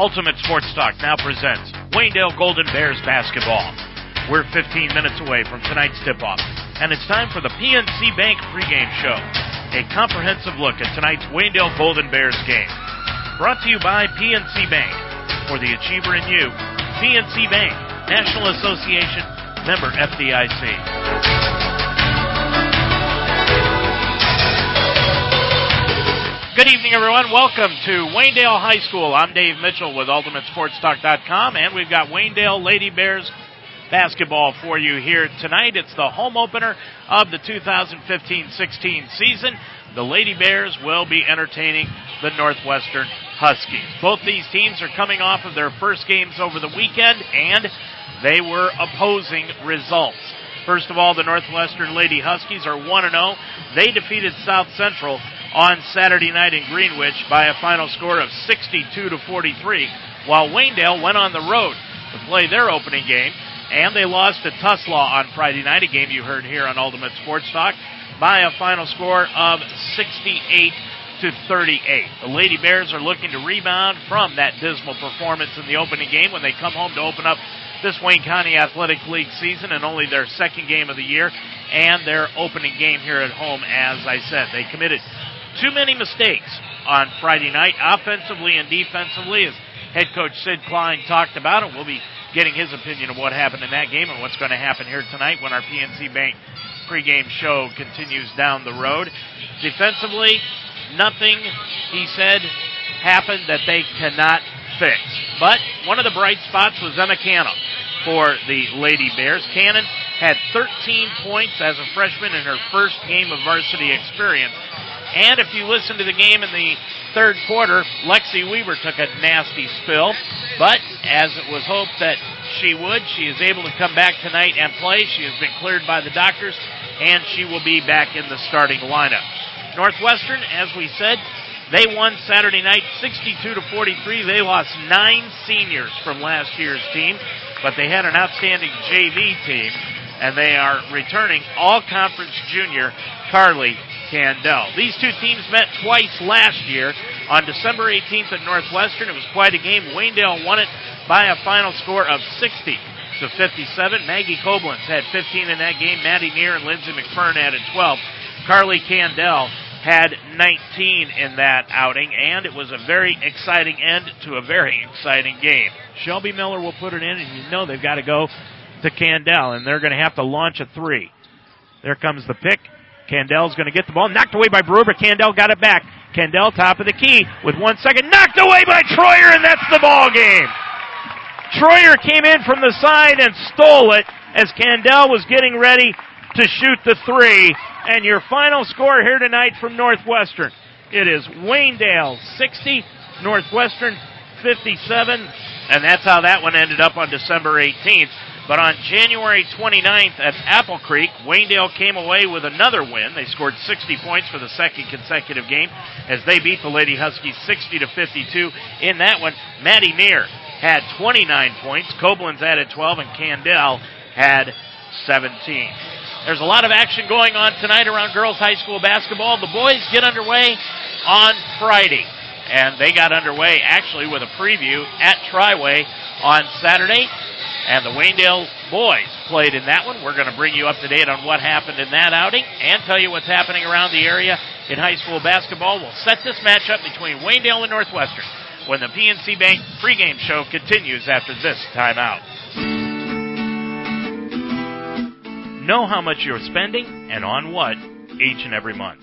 Ultimate Sports Talk now presents Waynedale Golden Bears basketball. We're 15 minutes away from tonight's tip-off, and it's time for the PNC Bank pregame show. A comprehensive look at tonight's Waynedale Golden Bears game. Brought to you by PNC Bank. For the achiever in you, PNC Bank, National Association, member FDIC. Good evening, everyone. Welcome to Waynedale High School. I'm Dave Mitchell with UltimateSportsTalk.com, and we've got Waynedale Lady Bears basketball for you here tonight. It's the home opener of the 2015-16 season. The Lady Bears will be entertaining the Northwestern Huskies. Both these teams are coming off of their first games over the weekend, and they were opposing results. First of all, the Northwestern Lady Huskies are 1-0. They defeated South Central on Saturday night in Greenwich by a final score of 62 to 43, while Waynedale went on the road to play their opening game, and they lost to Tuslaw on Friday night, a game you heard here on Ultimate Sports Talk, by a final score of 68 to 38. The Lady Bears are looking to rebound from that dismal performance in the opening game when they come home to open up this Wayne County Athletic League season and only their second game of the year and their opening game here at home, as I said. They committed too many mistakes on Friday night, offensively and defensively, as head coach Sid Klein talked about it. We'll be getting his opinion of what happened in that game and what's going to happen here tonight when our PNC Bank pregame show continues down the road. Defensively, nothing, he said, happened that they cannot fix. But one of the bright spots was Emma Cannon for the Lady Bears. Cannon had 13 points as a freshman in her first game of varsity experience and if you listen to the game in the third quarter, Lexi Weaver took a nasty spill, but as it was hoped that she would, she is able to come back tonight and play. She has been cleared by the doctors, and she will be back in the starting lineup. Northwestern, as we said, they won Saturday night 62 to 43. They lost nine seniors from last year's team, but they had an outstanding JV team, and they are returning all conference junior Carly Candell. These two teams met twice last year on December 18th at Northwestern. It was quite a game. Waynedale won it by a final score of 60 to 57. Maggie Koblenz had 15 in that game. Maddie Neer and Lindsay McFern added 12. Carly Candell had 19 in that outing, and it was a very exciting end to a very exciting game. Shelby Miller will put it in, and you know they've got to go to Candell, and they're going to have to launch a three. There comes the pick. Candell's going to get the ball. Knocked away by Brewer, but Candell got it back. Candell, top of the key, with one second. Knocked away by Troyer, and that's the ball game. Troyer came in from the side and stole it as Candell was getting ready to shoot the three. And your final score here tonight from Northwestern. It is Waynedale 60, Northwestern 57. And that's how that one ended up on December 18th. But on January 29th at Apple Creek, Waynedale came away with another win. They scored 60 points for the second consecutive game as they beat the Lady Huskies 60 to 52. In that one, Maddie Neer had 29 points, Koblenz added 12, and Candell had 17. There's a lot of action going on tonight around girls high school basketball. The boys get underway on Friday, and they got underway actually with a preview at Triway on Saturday and the Waynedale boys played in that one. We're going to bring you up to date on what happened in that outing and tell you what's happening around the area in high school basketball. We'll set this matchup between Waynedale and Northwestern when the PNC Bank pregame show continues after this timeout. Know how much you're spending and on what each and every month.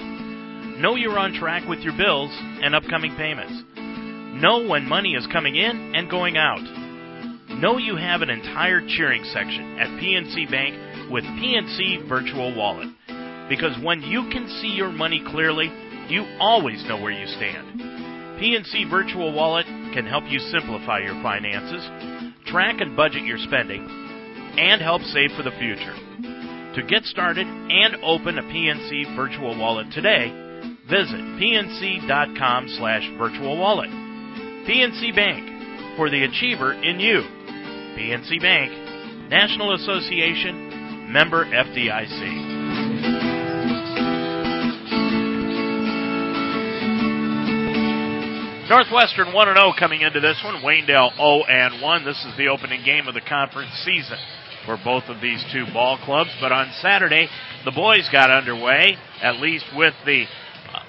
Know you're on track with your bills and upcoming payments. Know when money is coming in and going out Know you have an entire cheering section at PNC Bank with PNC Virtual Wallet. Because when you can see your money clearly, you always know where you stand. PNC Virtual Wallet can help you simplify your finances, track and budget your spending, and help save for the future. To get started and open a PNC Virtual Wallet today, visit pnc.com slash virtual wallet. PNC Bank, for the achiever in you. PNC Bank, National Association, member FDIC. Northwestern 1 0 coming into this one. Waynedale 0 and 1. This is the opening game of the conference season for both of these two ball clubs. But on Saturday, the boys got underway, at least with the uh,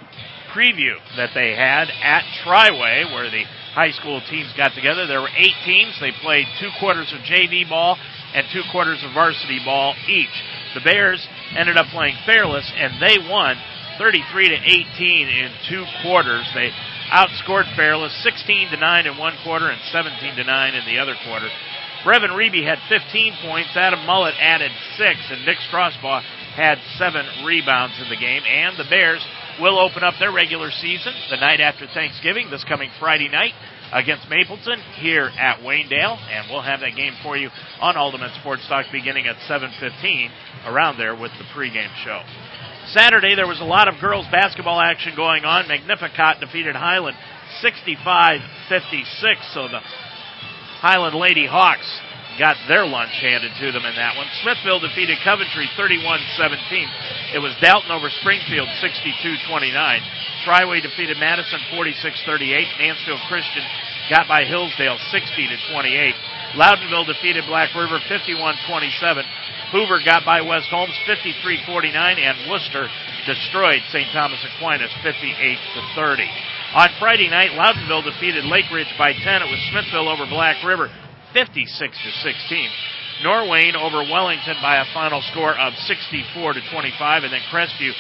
preview that they had at Triway, where the high school teams got together. There were eight teams. They played two quarters of JV ball and two quarters of varsity ball each. The Bears ended up playing Fairless, and they won 33 to 18 in two quarters. They outscored Fairless 16 to 9 in one quarter and 17 to 9 in the other quarter. Brevin Reby had 15 points. Adam Mullet added six, and Nick Strasbaugh had seven rebounds in the game. And the Bears will open up their regular season the night after Thanksgiving, this coming Friday night against Mapleton here at Waynedale, and we'll have that game for you on Ultimate Sports Talk beginning at 7:15 around there with the pregame show. Saturday there was a lot of girls basketball action going on. Magnificat defeated Highland 65-56, so the Highland Lady Hawks got their lunch handed to them in that one. Smithville defeated Coventry 31-17. It was Dalton over Springfield 62-29. Triway defeated Madison 46-38. Mansfield Christian got by Hillsdale 60 to 28. Loudonville defeated Black River 51-27. Hoover got by West Holmes 53-49 and Wooster destroyed St. Thomas Aquinas 58 to 30. On Friday night, Loudonville defeated Lake Ridge by 10. It was Smithville over Black River, 56 to 16. Norwayne over Wellington by a final score of 64 to 25, and then Crestview,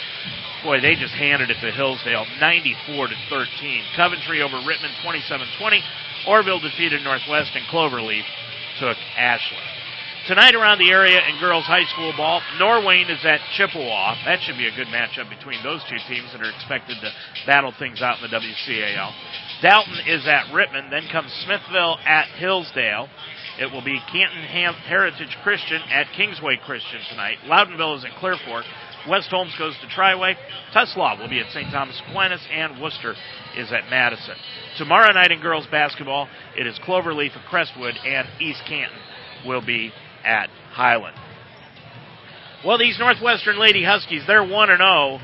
boy, they just handed it to Hillsdale, 94 to 13. Coventry over Rittman, 27-20. Orrville defeated Northwest, and Cloverleaf took Ashland. Tonight around the area in girls high school ball, Norwayne is at Chippewa. That should be a good matchup between those two teams that are expected to battle things out in the WCAL. Dalton is at Rittman. Then comes Smithville at Hillsdale. It will be Canton Ham- Heritage Christian at Kingsway Christian tonight. Loudonville is at Clear Fork. West Holmes goes to Triway. Tuslaw will be at St. Thomas Aquinas, and Wooster is at Madison. Tomorrow night in girls basketball, it is Cloverleaf at Crestwood, and East Canton will be at Highland. Well, these Northwestern Lady Huskies, they're 1 and 0.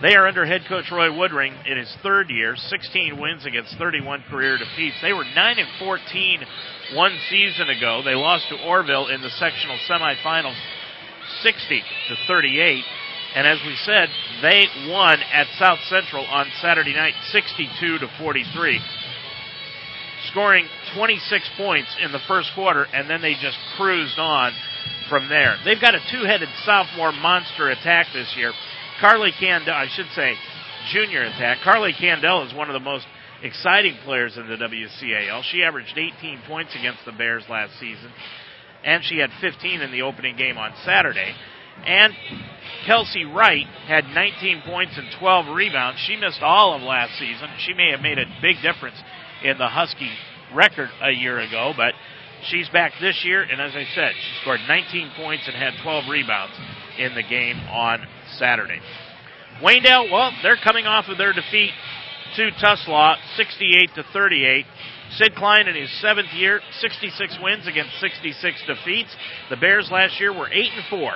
They are under head coach Roy Woodring in his third year, 16 wins against 31 career defeats. They were 9 and 14 one season ago. They lost to Orrville in the sectional semifinals 60 to 38. And as we said, they won at South Central on Saturday night 62 to 43 scoring 26 points in the first quarter, and then they just cruised on from there. They've got a two-headed sophomore monster attack this year. Carly Candell, I should say, junior attack. Carly Candell is one of the most exciting players in the WCAL. She averaged 18 points against the Bears last season, and she had 15 in the opening game on Saturday. And Kelsey Wright had 19 points and 12 rebounds. She missed all of last season. She may have made a big difference in the Husky record a year ago, but she's back this year, and as I said, she scored 19 points and had 12 rebounds in the game on Saturday. Waynedale, well, they're coming off of their defeat to Tuslaw, 68 to 38. Sid Klein in his seventh year, 66 wins against 66 defeats. The Bears last year were 8 and 4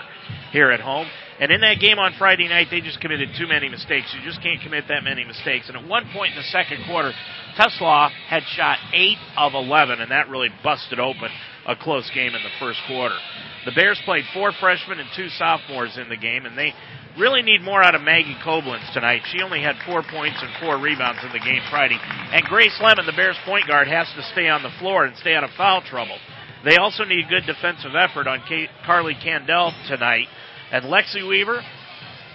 here at home. And in that game on Friday night, they just committed too many mistakes. You just can't commit that many mistakes. And at one point in the second quarter, Tuslaw had shot 8 of 11, and that really busted open a close game in the first quarter. The Bears played four freshmen and two sophomores in the game, and they really need more out of Maggie Koblenz tonight. She only had four points and four rebounds in the game Friday. And Grace Lemon, the Bears point guard, has to stay on the floor and stay out of foul trouble. They also need good defensive effort on Carly Candell tonight. And Lexi Weaver,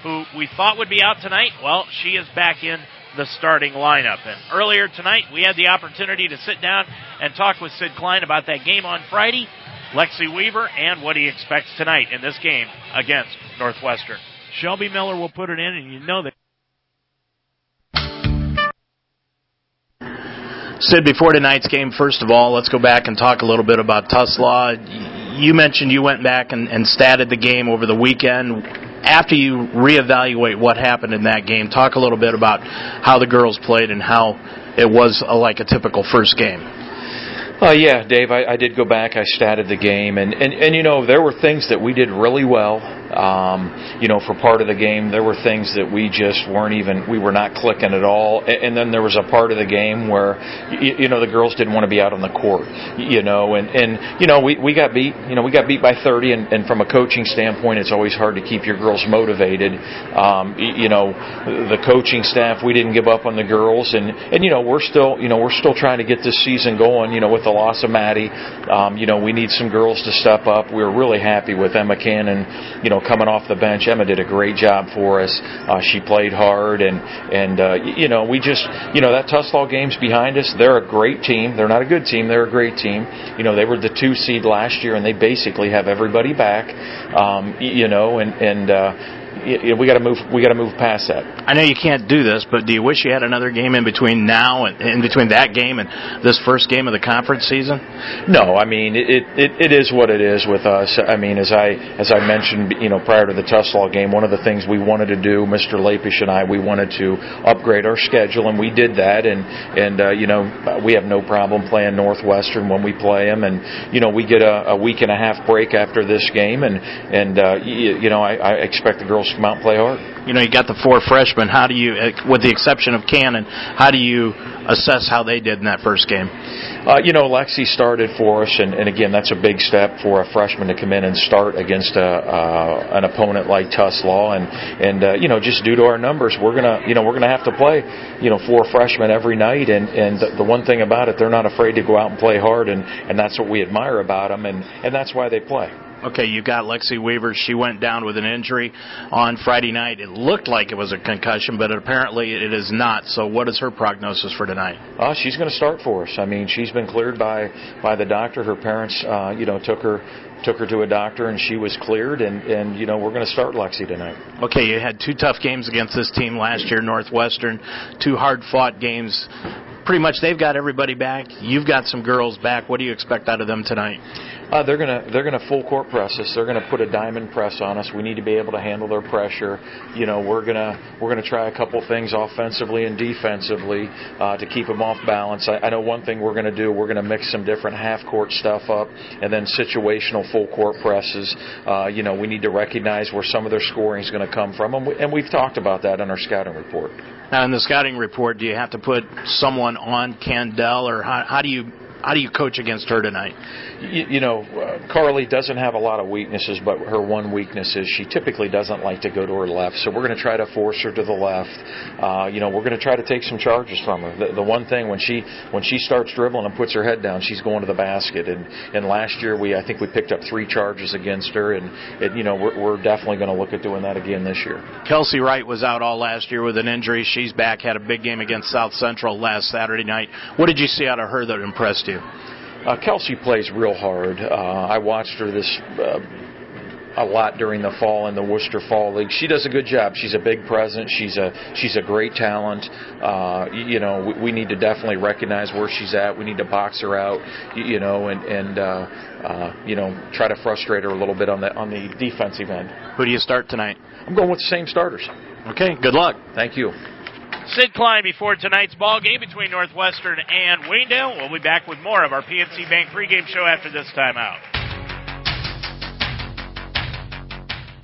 who we thought would be out tonight, well, she is back in the starting lineup. And earlier tonight, we had the opportunity to sit down and talk with Sid Klein about that game on Friday, Lexi Weaver, and what he expects tonight in this game against Northwestern. Shelby Miller will put it in, and you know that. Sid, before tonight's game, first of all, let's go back and talk a little bit about Tuslaw. You mentioned you went back and, and statted the game over the weekend. After you reevaluate what happened in that game, talk a little bit about how the girls played and how it was a, like a typical first game. Uh, yeah, Dave, I, I did go back. I statted the game, and, and, and you know there were things that we did really well. Uh, Um, you know, for part of the game, there were things that we just weren't even, we were not clicking at all. And, then there was a part of the game where, you, you know, the girls didn't want to be out on the court, you know, and, and, you know, we, we got beat, you know, we got beat by 30 and, and from a coaching standpoint, it's always hard to keep your girls motivated. Um, you know, the coaching staff, we didn't give up on the girls and, and, you know, we're still, you know, we're still trying to get this season going, you know, with the loss of Maddie. Um, you know, we need some girls to step up. We were really happy with Emma Cannon, you know, coming off the bench. Emma did a great job for us. Uh, she played hard and, and, uh, you know, we just, you know, that Tuslaw game's behind us. They're a great team. They're not a good team. They're a great team. You know, they were the two seed last year and they basically have everybody back. Um, you know, and, and, uh, we got to move. We got to move past that. I know you can't do this, but do you wish you had another game in between now and in between that game and this first game of the conference season? No, I mean it. It, it is what it is with us. I mean, as I as I mentioned, you know, prior to the Tuslaw game, one of the things we wanted to do, Mr. Lapish and I, we wanted to upgrade our schedule, and we did that. And and uh, you know, we have no problem playing Northwestern when we play them, and you know, we get a, a week and a half break after this game, and and uh, you, you know, I, I expect the girls come out and play hard. You know, you got the four freshmen. How do you, with the exception of Cannon, how do you assess how they did in that first game? Uh, you know, Lexi started for us, and, and again, that's a big step for a freshman to come in and start against a, uh, an opponent like Tuslaw, and and uh, you know, just due to our numbers, we're gonna you know we're gonna have to play you know four freshmen every night, and and the, the one thing about it, they're not afraid to go out and play hard, and and that's what we admire about them, and and that's why they play. Okay, you got Lexi Weaver. She went down with an injury on Friday night. It looked like it was a concussion, but apparently it is not. So, what is her prognosis for tonight? Uh, she's going to start for us. I mean, she's been cleared by by the doctor. Her parents, uh, you know, took her took her to a doctor, and she was cleared. And and you know, we're going to start Lexi tonight. Okay, you had two tough games against this team last year, Northwestern. Two hard fought games. Pretty much, they've got everybody back. You've got some girls back. What do you expect out of them tonight? Uh, they're gonna they're gonna full court press us. They're gonna put a diamond press on us. We need to be able to handle their pressure. You know, we're gonna we're gonna try a couple things offensively and defensively uh, to keep them off balance. I, I know one thing we're gonna do. We're gonna mix some different half court stuff up, and then situational full court presses. Uh, you know, we need to recognize where some of their scoring is going to come from, and, we, and we've talked about that in our scouting report. Now, in the scouting report, do you have to put someone on Candell, or how, how do you how do you coach against her tonight? You, you know, uh, Carly doesn't have a lot of weaknesses, but her one weakness is she typically doesn't like to go to her left. So we're going to try to force her to the left. Uh, you know, we're going to try to take some charges from her. The, the one thing when she when she starts dribbling and puts her head down, she's going to the basket. And and last year we I think we picked up three charges against her, and it, you know we're, we're definitely going to look at doing that again this year. Kelsey Wright was out all last year with an injury. She's back. Had a big game against South Central last Saturday night. What did you see out of her that impressed you? Uh, Kelsey plays real hard. Uh, I watched her this uh, a lot during the fall in the Wooster Fall League. She does a good job. She's a big presence. She's a she's a great talent. Uh, you know, we, we need to definitely recognize where she's at. We need to box her out. You know, and and uh, uh, you know try to frustrate her a little bit on the on the defensive end. Who do you start tonight? I'm going with the same starters. Okay. Good luck. Thank you. Sid Klein before tonight's ball game between Northwestern and Waynedale. We'll be back with more of our PNC Bank pregame show after this timeout.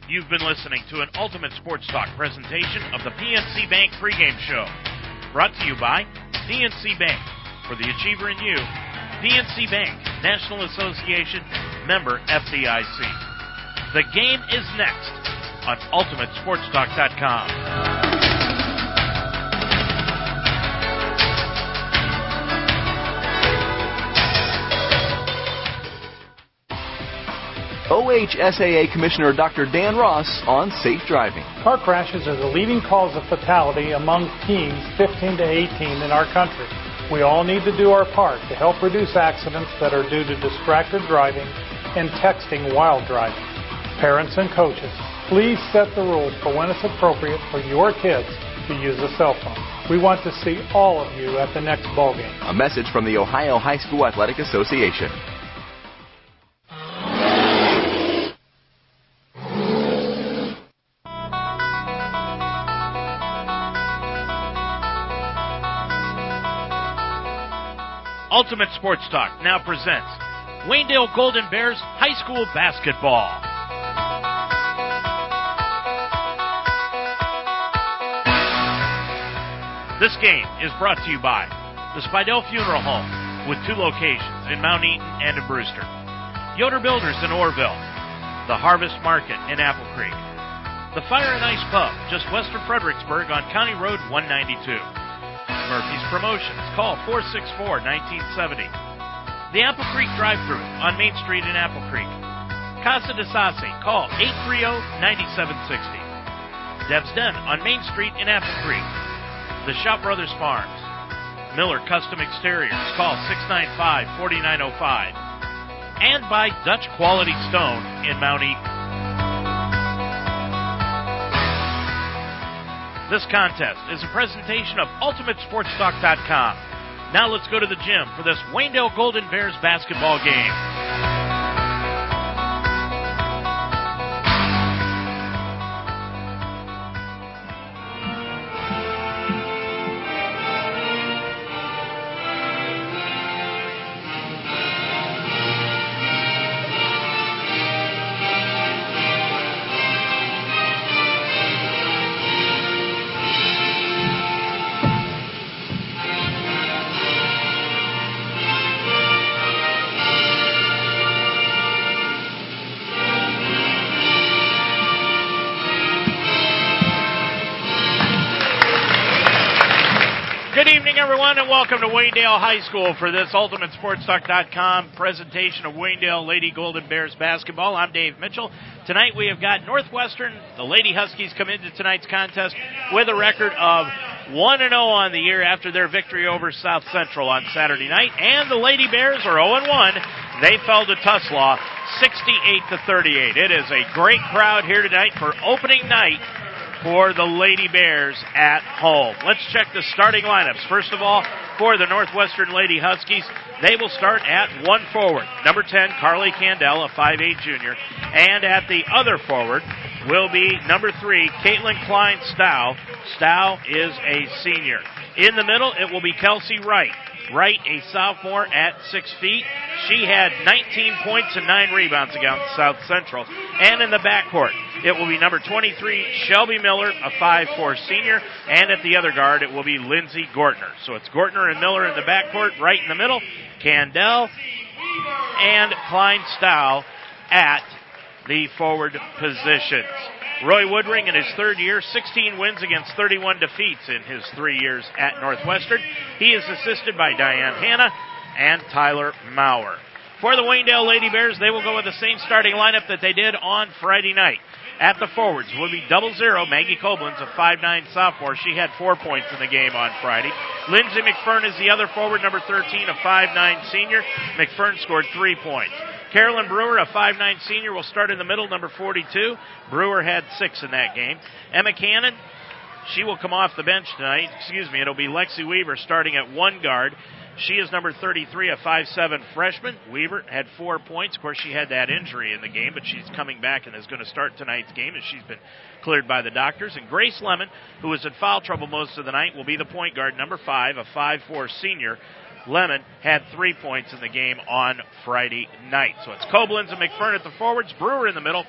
You've been listening to an Ultimate Sports Talk presentation of the PNC Bank pregame show. Brought to you by PNC Bank. For the achiever in you, PNC Bank, National Association, member FDIC. The game is next on UltimateSportsTalk.com. OHSAA Commissioner Dr. Dan Ross on safe driving. Car crashes are the leading cause of fatality among teens 15 to 18 in our country. We all need to do our part to help reduce accidents that are due to distracted driving and texting while driving. Parents and coaches, please set the rules for when it's appropriate for your kids to use a cell phone. We want to see all of you at the next ball game. A message from the Ohio High School Athletic Association. Ultimate Sports Talk now presents Waynedale Golden Bears High School Basketball. This game is brought to you by the Spidell Funeral Home with two locations in Mount Eaton and in Brewster, Yoder Builders in Orrville, the Harvest Market in Apple Creek, the Fire and Ice Pub just west of Fredericksburg on County Road 192 Murphy's Promotions. Call 464-1970. The Apple Creek Drive-Thru on Main Street in Apple Creek. Casa de Sassi. Call 830-9760. Deb's Den on Main Street in Apple Creek. The Shop Brothers Farms. Miller Custom Exteriors. Call 695-4905. And by Dutch Quality Stone in Mount Eaton. This contest is a presentation of UltimateSportsTalk.com. Now let's go to the gym for this Waynedale Golden Bears basketball game. Welcome to Waynedale High School for this UltimateSportsTalk.com presentation of Waynedale Lady Golden Bears basketball. I'm Dave Mitchell. Tonight we have got Northwestern. The Lady Huskies come into tonight's contest with a record of 1 0 on the year after their victory over South Central on Saturday night, and the Lady Bears are 0 1. They fell to Tuslaw 68 to 38. It is a great crowd here tonight for opening night for the Lady Bears at home. Let's check the starting lineups. First of all, for the Northwestern Lady Huskies, they will start at one forward. Number 10, Carly Candell, a 5'8 junior. And at the other forward will be number 3, Caitlin Klein Stow. Stow is a senior. In the middle, it will be Kelsey Wright. Wright, a sophomore at six feet. She had 19 points and nine rebounds against South Central. And in the backcourt, it will be number 23, Shelby Miller, a 5'4 senior. And at the other guard, it will be Lindsey Gortner. So it's Gortner and Miller in the backcourt, right in the middle. Candell and Klein Stow at the forward positions. Roy Woodring in his third year, 16 wins against 31 defeats in his three years at Northwestern. He is assisted by Diane Hanna and Tyler Maurer. For the Waynedale Lady Bears, they will go with the same starting lineup that they did on Friday night. At the forwards will be double zero. Maggie Koblenz, a 5'9 sophomore. She had four points in the game on Friday. Lindsay McFern is the other forward, number 13, a 5'9 senior. McFern scored three points. Carolyn Brewer, a 5'9 senior, will start in the middle, number 42. Brewer had six in that game. Emma Cannon, she will come off the bench tonight. Excuse me, it'll be Lexi Weaver starting at one guard. She is number 33, a 5'7 freshman. Weaver had four points. Of course, she had that injury in the game, but she's coming back and is going to start tonight's game as she's been cleared by the doctors. And Grace Lemon, who was in foul trouble most of the night, will be the point guard, number five, a 5'4 senior. Lemon had three points in the game on Friday night. So it's Koblenz and McFern at the forwards, Brewer in the middle,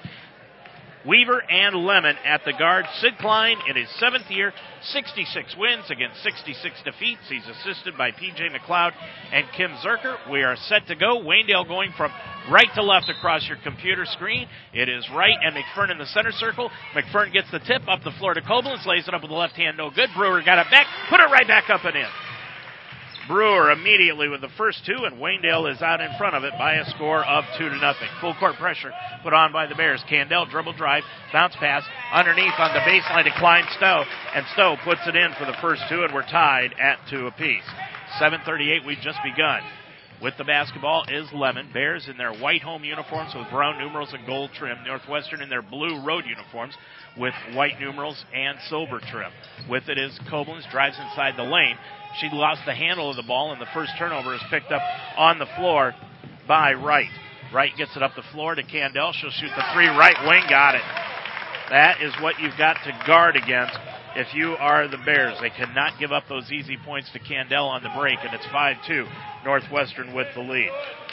Weaver and Lemon at the guard. Sid Klein in his seventh year, 66 wins against 66 defeats. He's assisted by PJ McLeod and Kim Zerker. We are set to go. Waynedale going from right to left across your computer screen. It is right and McFern in the center circle. McFern gets the tip up the floor to Koblenz, lays it up with the left hand, no good. Brewer got it back, put it right back up and in. Brewer immediately with the first two, and Waynedale is out in front of it by a score of two to nothing. Full court pressure put on by the Bears. Candell dribble drive, bounce pass underneath on the baseline to Klein Stowe, and Stowe puts it in for the first two, and we're tied at two apiece. 7:38, we've just begun. With the basketball is Lemon. Bears in their white home uniforms with brown numerals and gold trim. Northwestern in their blue road uniforms with white numerals and silver trim. With it is Koblenz drives inside the lane. She lost the handle of the ball, and the first turnover is picked up on the floor by Wright. Wright gets it up the floor to Candell. She'll shoot the three. Right wing got it. That is what you've got to guard against if you are the Bears. They cannot give up those easy points to Candell on the break, and it's 5 2. Northwestern with the lead.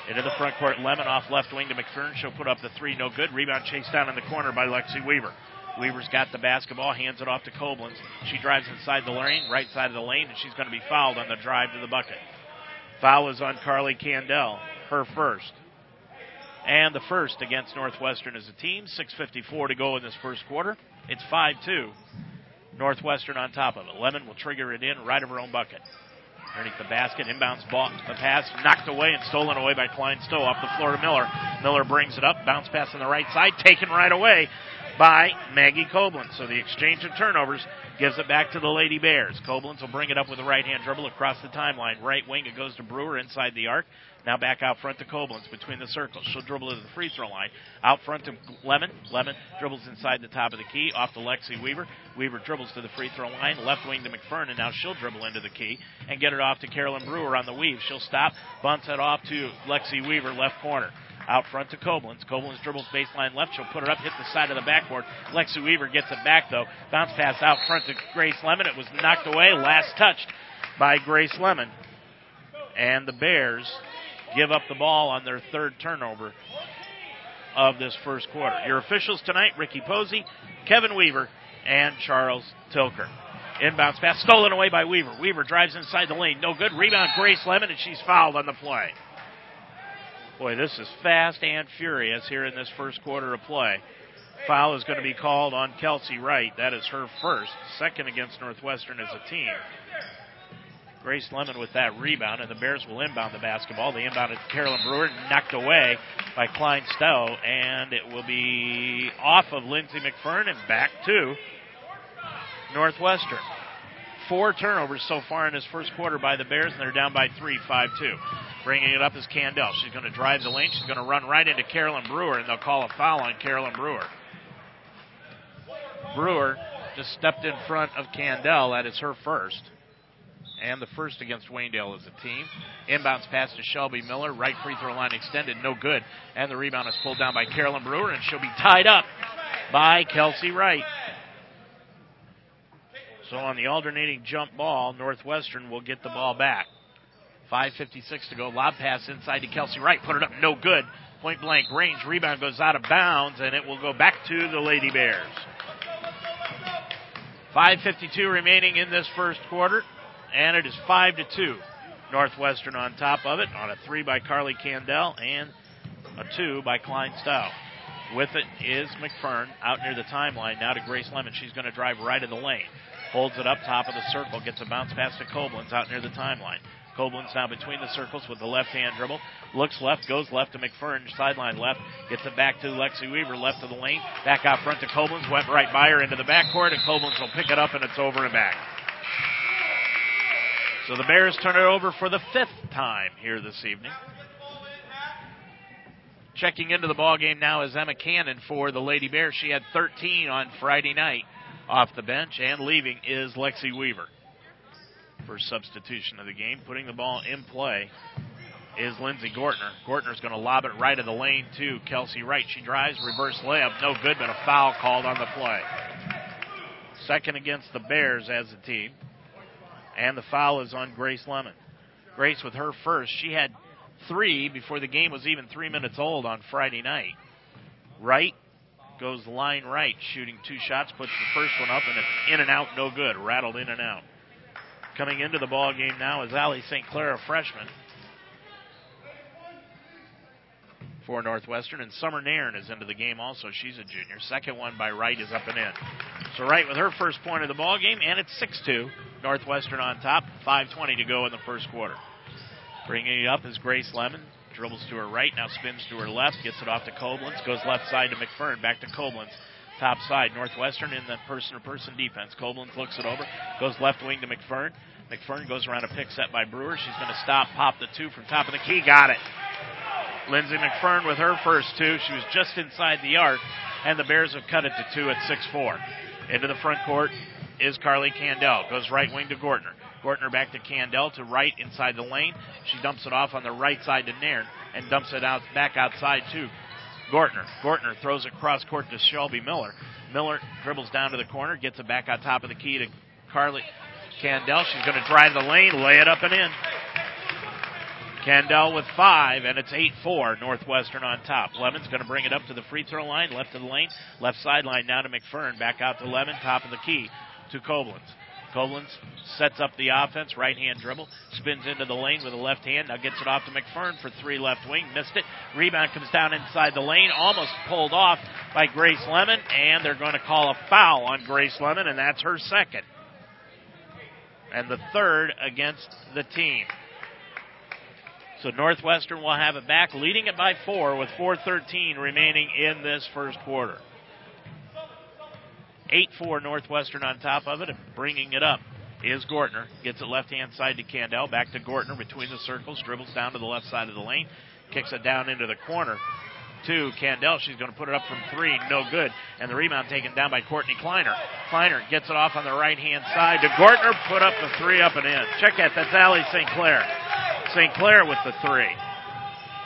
Into the front court, Lemon off left wing to McFern. She'll put up the three, no good. Rebound chased down in the corner by Lexi Weaver. Weaver's got the basketball, hands it off to Koblenz. She drives inside the lane, right side of the lane, and she's going to be fouled on the drive to the bucket. Foul is on Carly Candell, her first. And the first against Northwestern as a team. 6.54 to go in this first quarter. It's 5 2. Northwestern on top of it. Lemon will trigger it in right of her own bucket. Underneath the basket, inbounds ball, the pass knocked away and stolen away by Klein Stowe off the floor to Miller. Miller brings it up, bounce pass on the right side, taken right away by Maggie Koblenz. So the exchange of turnovers gives it back to the Lady Bears. Koblenz will bring it up with a right hand dribble across the timeline. Right wing, it goes to Brewer inside the arc. Now back out front to Koblenz between the circles. She'll dribble to the free throw line. Out front to Lemon. Lemon dribbles inside the top of the key. Off to Lexi Weaver. Weaver dribbles to the free throw line. Left wing to McFerrin. Now she'll dribble into the key and get it off to Carolyn Brewer on the weave. She'll stop. Bunts it off to Lexi Weaver, left corner. Out front to Koblenz. Koblenz dribbles baseline left. She'll put it up, hit the side of the backboard. Lexi Weaver gets it back though. Bounce pass out front to Grace Lemon. It was knocked away. Last touched by Grace Lemon. And the Bears give up the ball on their third turnover of this first quarter. Your officials tonight Ricky Posey, Kevin Weaver, and Charles Tilker. Inbounds pass stolen away by Weaver. Weaver drives inside the lane. No good. Rebound Grace Lemon, and she's fouled on the play. Boy, this is fast and furious here in this first quarter of play. Foul is going to be called on Kelsey Wright. That is her first, second against Northwestern as a team. Grace Lemon with that rebound, and the Bears will inbound the basketball. They inbound it to Carolyn Brewer, knocked away by Klein Stowe, and it will be off of Lindsay McFerrin and back to Northwestern. Four turnovers so far in this first quarter by the Bears, and they're down by three, 5 2. Bringing it up is Candell. She's going to drive the lane. She's going to run right into Carolyn Brewer, and they'll call a foul on Carolyn Brewer. Brewer just stepped in front of Candell. That is her first and the first against Waynedale as a team. Inbounds pass to Shelby Miller. Right free throw line extended. No good. And the rebound is pulled down by Carolyn Brewer, and she'll be tied up by Kelsey Wright. So on the alternating jump ball, Northwestern will get the ball back. 5.56 to go. Lob pass inside to Kelsey Wright. Put it up. No good. Point blank range. Rebound goes out of bounds, and it will go back to the Lady Bears. 5.52 remaining in this first quarter and it is five to two. Northwestern on top of it on a three by Carly Candell and a two by Klein Stowe. With it is McFern out near the timeline now to Grace Lemon. She's going to drive right in the lane. Holds it up top of the circle, gets a bounce pass to Koblenz out near the timeline. Koblenz now between the circles with the left hand dribble. Looks left, goes left to McFern, sideline left. Gets it back to Lexi Weaver, left of the lane. Back out front to Koblenz, went right by her into the backcourt, and Koblenz will pick it up, and it's over and back. So the Bears turn it over for the fifth time here this evening. Checking into the ball game now is Emma Cannon for the Lady Bears. She had 13 on Friday night off the bench, and leaving is Lexi Weaver. First substitution of the game, putting the ball in play is Lindsey Gortner. Gortner's going to lob it right of the lane to Kelsey Wright. She drives, reverse layup, no good, but a foul called on the play. Second against the Bears as a team. And the foul is on Grace Lemon. Grace with her first. She had three before the game was even three minutes old on Friday night. Right goes line right, shooting two shots, puts the first one up, and it's in and out, no good. Rattled in and out. Coming into the ball game now is Allie St. Clair, a freshman. For Northwestern, and Summer Nairn is into the game also. She's a junior. Second one by Wright is up and in. So Wright with her first point of the ball game, and it's 6 2. Northwestern on top. 5.20 to go in the first quarter. Bringing it up is Grace Lemon. Dribbles to her right, now spins to her left, gets it off to Koblenz, goes left side to McFern, back to Koblenz. Top side, Northwestern in the person to person defense. Koblenz looks it over, goes left wing to McFern. McFern goes around a pick set by Brewer. She's going to stop, pop the two from top of the key. Got it. Lindsay McFern with her first two. She was just inside the arc, and the Bears have cut it to two at 6 4. Into the front court, is Carly Candell. Goes right wing to Gortner. Gortner back to Candell to right inside the lane. She dumps it off on the right side to Nairn and dumps it out back outside to Gortner. Gortner throws it cross court to Shelby Miller. Miller dribbles down to the corner, gets it back on top of the key to Carly Candell. She's going to drive the lane, lay it up and in. Candell with five, and it's 8 4, Northwestern on top. Lemon's going to bring it up to the free throw line, left of the lane, left sideline now to McFern, back out to Lemon, top of the key to Koblenz. Koblenz sets up the offense, right hand dribble, spins into the lane with a left hand, now gets it off to McFern for three left wing, missed it. Rebound comes down inside the lane, almost pulled off by Grace Lemon, and they're going to call a foul on Grace Lemon, and that's her second. And the third against the team. So Northwestern will have it back, leading it by four with 4.13 remaining in this first quarter. 8 4 Northwestern on top of it, and bringing it up is Gortner. Gets it left hand side to Candell. Back to Gortner between the circles. Dribbles down to the left side of the lane. Kicks it down into the corner to Candell. She's going to put it up from three. No good. And the rebound taken down by Courtney Kleiner. Kleiner gets it off on the right hand side to Gortner. Put up the three up and in. Check that. That's Allie St. Clair. St. Clair with the three.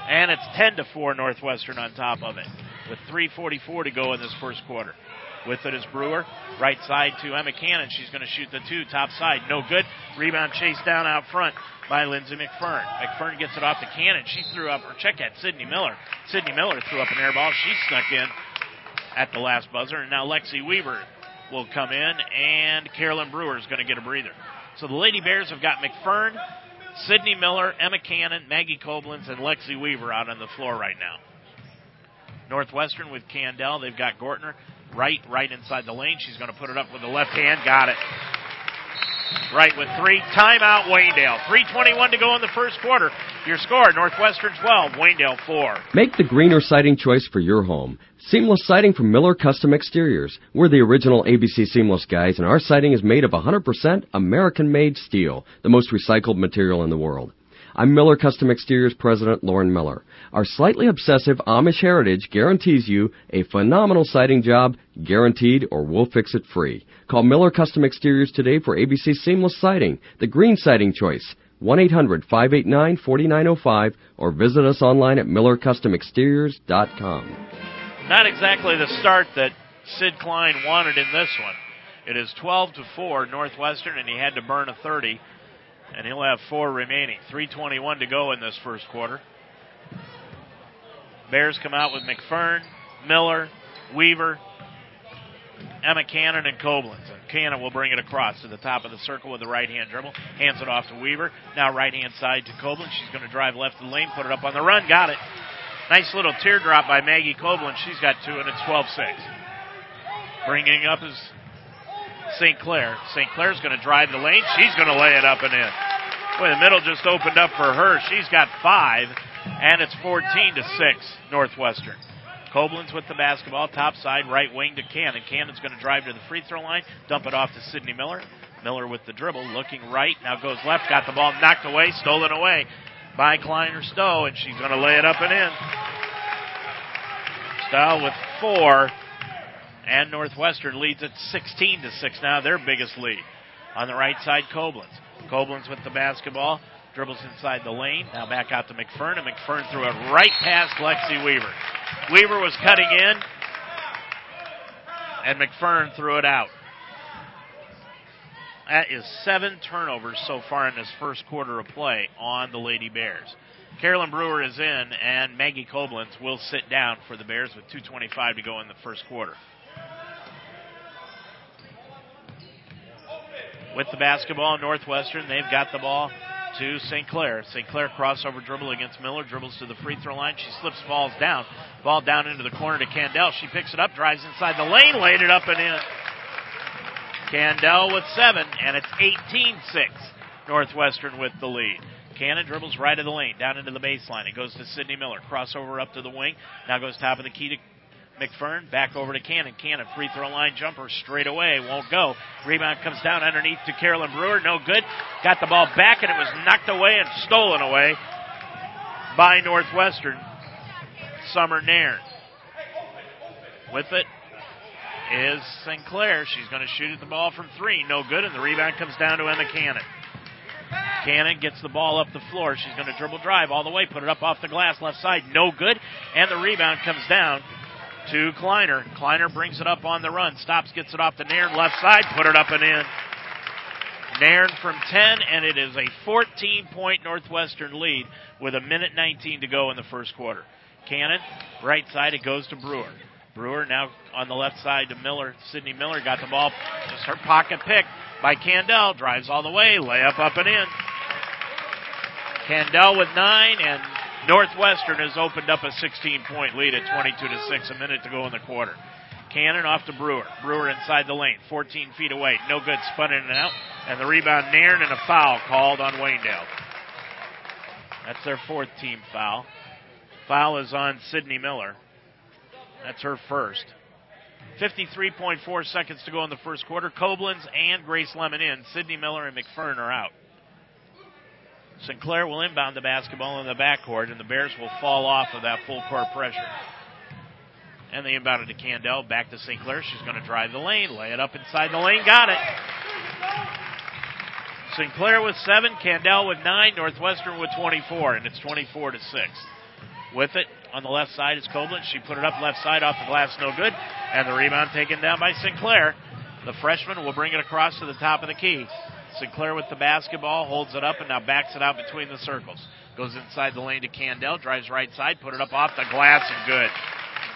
And it's 10 to 4 Northwestern on top of it with 3.44 to go in this first quarter. With it is Brewer. Right side to Emma Cannon. She's going to shoot the two. Top side. No good. Rebound chased down out front by Lindsay McFern. McFern gets it off to Cannon. She threw up, or check at Sydney Miller. Sydney Miller threw up an air ball. She snuck in at the last buzzer. And now Lexi Weaver will come in, and Carolyn Brewer is going to get a breather. So the Lady Bears have got McFern, Sydney Miller, Emma Cannon, Maggie Koblenz, and Lexi Weaver out on the floor right now. Northwestern with Candell. They've got Gortner right, right inside the lane. She's going to put it up with the left hand. Got it. Right with three. Timeout, Waynedale. 3.21 to go in the first quarter. Your score, Northwestern 12, Waynedale 4. Make the greener siding choice for your home. Seamless siding from Miller Custom Exteriors. We're the original ABC Seamless guys, and our siding is made of 100% American made steel, the most recycled material in the world. I'm Miller Custom Exteriors President Lauren Miller. Our slightly obsessive Amish heritage guarantees you a phenomenal siding job, guaranteed or we'll fix it free. Call Miller Custom Exteriors today for ABC Seamless Siding, the green siding choice. 1-800-589-4905 or visit us online at millercustomexteriors.com. Not exactly the start that Sid Klein wanted in this one. It is 12 to 4 Northwestern and he had to burn a 30 and he'll have four remaining. 321 to go in this first quarter. Bears come out with McFern, Miller, Weaver, Emma Cannon, and Koblenz. And Cannon will bring it across to the top of the circle with the right hand dribble. Hands it off to Weaver. Now right hand side to Koblenz. She's going to drive left of the lane, put it up on the run. Got it. Nice little teardrop by Maggie Koblenz. She's got two, and it's 12 6. Bringing up is St. Clair. St. Clair's going to drive the lane. She's going to lay it up and in. Boy, the middle just opened up for her. She's got five, and it's 14 to 6 Northwestern. Koblenz with the basketball, top side, right wing to Cannon. Cannon's going to drive to the free throw line, dump it off to Sydney Miller. Miller with the dribble, looking right, now goes left, got the ball knocked away, stolen away by Kleiner Stowe, and she's going to lay it up and in. Stowe with four, and Northwestern leads at 16 to 6 now, their biggest lead. On the right side, Koblenz. Koblenz with the basketball, dribbles inside the lane, now back out to McFern, and McFern threw it right past Lexi Weaver. Weaver was cutting in, and McFern threw it out. That is seven turnovers so far in this first quarter of play on the Lady Bears. Carolyn Brewer is in, and Maggie Koblenz will sit down for the Bears with 2.25 to go in the first quarter. With the basketball. Northwestern, they've got the ball to St. Clair. St. Clair crossover dribble against Miller, dribbles to the free throw line. She slips, falls down. Ball down into the corner to Candell. She picks it up, drives inside the lane, laid it up and in. Candell with seven, and it's 18 6. Northwestern with the lead. Cannon dribbles right of the lane, down into the baseline. It goes to Sydney Miller. Crossover up to the wing. Now goes top of the key to McFern back over to Cannon. Cannon free throw line jumper straight away won't go. Rebound comes down underneath to Carolyn Brewer. No good. Got the ball back and it was knocked away and stolen away by Northwestern. Summer Nairn. With it is St. Clair. She's going to shoot at the ball from three. No good. And the rebound comes down to Emma Cannon. Cannon gets the ball up the floor. She's going to dribble drive all the way, put it up off the glass left side. No good. And the rebound comes down to Kleiner. Kleiner brings it up on the run. Stops, gets it off the near left side, put it up and in. Nairn from 10, and it is a 14 point Northwestern lead with a minute 19 to go in the first quarter. Cannon, right side, it goes to Brewer. Brewer now on the left side to Miller. Sydney Miller got the ball, just her pocket pick by Candell, drives all the way, layup up and in. Candell with nine, and Northwestern has opened up a 16 point lead at 22 to 6, a minute to go in the quarter. Cannon off to Brewer. Brewer inside the lane, 14 feet away. No good, spun in and out. And the rebound, Nairn, and a foul called on Waynedale. That's their fourth team foul. Foul is on Sydney Miller. That's her first. 53.4 seconds to go in the first quarter. Koblenz and Grace Lemon in. Sydney Miller and McFern are out. St. Clair will inbound the basketball in the backcourt, and the Bears will fall off of that full court pressure. And they inbound it to Candell. Back to St. Clair. She's going to drive the lane, lay it up inside the lane. Got it. St. Clair with seven, Candell with nine, Northwestern with 24, and it's 24 to six. With it on the left side is Koblenz. She put it up left side off the glass, no good, and the rebound taken down by St. Clair. The freshman will bring it across to the top of the key. St. Clair with the basketball, holds it up, and now backs it out between the circles. Goes inside the lane to Candell, drives right side, put it up off the glass, and good.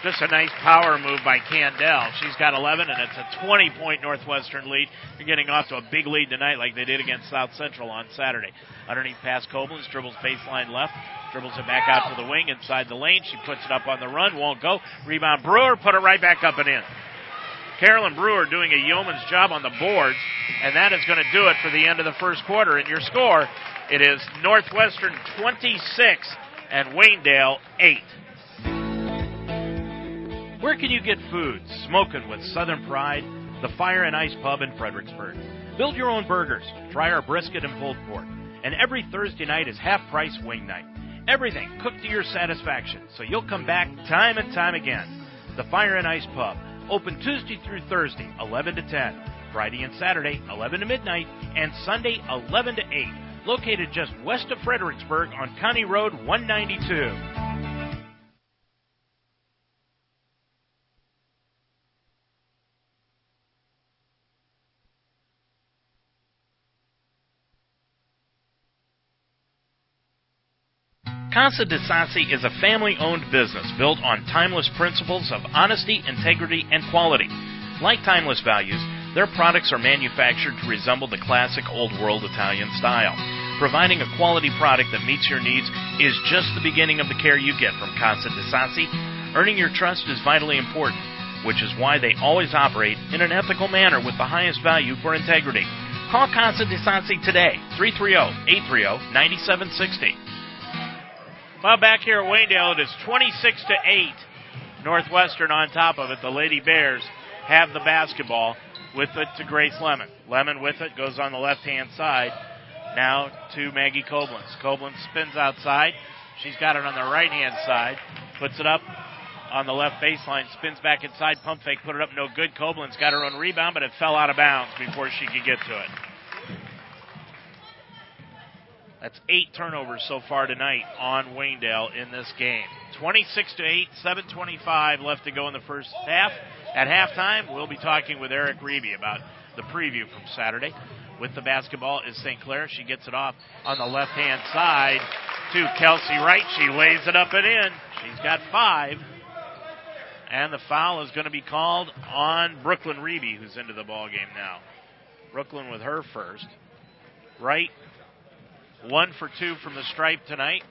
Just a nice power move by Candell. She's got 11, and it's a 20 point Northwestern lead. They're getting off to a big lead tonight, like they did against South Central on Saturday. Underneath pass Koblenz, dribbles baseline left, dribbles it back out to the wing inside the lane. She puts it up on the run, won't go. Rebound Brewer, put it right back up and in. Carolyn Brewer doing a yeoman's job on the boards, and that is going to do it for the end of the first quarter. And your score, it is Northwestern 26 and Waynedale 8. Where can you get food smoking with Southern Pride? The Fire and Ice Pub in Fredericksburg. Build your own burgers. Try our brisket and pulled pork. And every Thursday night is half price wing night. Everything cooked to your satisfaction, so you'll come back time and time again. The Fire and Ice Pub, open Tuesday through Thursday, 11 to 10. Friday and Saturday, 11 to midnight, and Sunday, 11 to 8. Located just west of Fredericksburg on County Road 192. Casa de Sassi is a family owned business built on timeless principles of honesty, integrity, and quality. Like timeless values, their products are manufactured to resemble the classic old world Italian style. Providing a quality product that meets your needs is just the beginning of the care you get from Casa de Sassi. Earning your trust is vitally important, which is why they always operate in an ethical manner with the highest value for integrity. Call Casa de Sassi today, 330 830 9760. Well, back here at Waynedale, it is 26 to 8. Northwestern on top of it. The Lady Bears have the basketball with it to Grace Lemon. Lemon with it goes on the left hand side. Now to Maggie Koblenz. Koblenz spins outside. She's got it on the right hand side. Puts it up on the left baseline. Spins back inside. Pump fake. Put it up. No good. Koblenz got her own rebound, but it fell out of bounds before she could get to it. That's eight turnovers so far tonight on Waynedale in this game. 26 to 8, 7:25 left to go in the first half. At halftime, we'll be talking with Eric Reeby about the preview from Saturday. With the basketball is St. Clair. She gets it off on the left hand side to Kelsey Wright. She lays it up and in. She's got five. And the foul is going to be called on Brooklyn Reeby, who's into the ball game now. Brooklyn with her first. Wright one for two from the stripe tonight.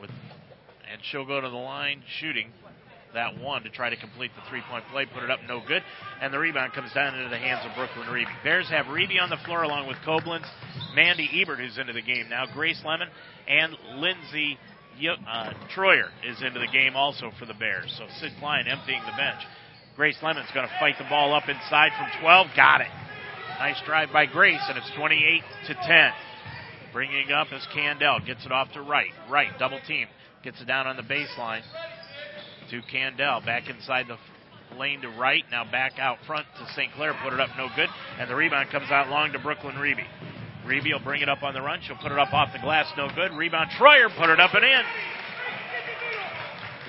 With, and she'll go to the line shooting that one to try to complete the three point play. Put it up, no good. And the rebound comes down into the hands of Brooklyn Reeby. Bears have Reeby on the floor along with Koblenz, Mandy Ebert, who's into the game now, Grace Lemon, and Lindsay uh, Troyer is into the game also for the Bears. So Sid Klein emptying the bench. Grace Lemon's going to fight the ball up inside from 12. Got it. Nice drive by Grace, and it's 28 to 10. Bringing up is Candell. Gets it off to Wright. Wright, double team. Gets it down on the baseline to Candell. Back inside the lane to Wright. Now back out front to St. Clair. Put it up, no good. And the rebound comes out long to Brooklyn Reeby. Reeby will bring it up on the run. She'll put it up off the glass, no good. Rebound Troyer, put it up and in.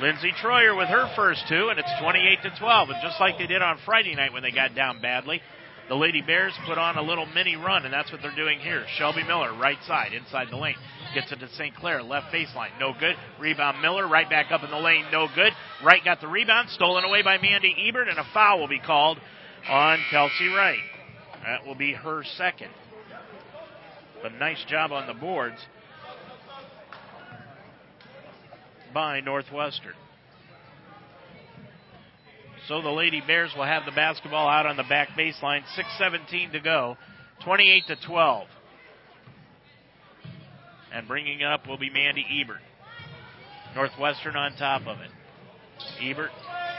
Lindsay Troyer with her first two, and it's 28 to 12. And just like they did on Friday night when they got down badly, The Lady Bears put on a little mini run, and that's what they're doing here. Shelby Miller, right side, inside the lane. Gets it to St. Clair, left baseline, no good. Rebound Miller, right back up in the lane, no good. Wright got the rebound, stolen away by Mandy Ebert, and a foul will be called on Kelsey Wright. That will be her second. But nice job on the boards by Northwestern. So the Lady Bears will have the basketball out on the back baseline. 6:17 to go, 28 to 12. And bringing it up will be Mandy Ebert. Northwestern on top of it. Ebert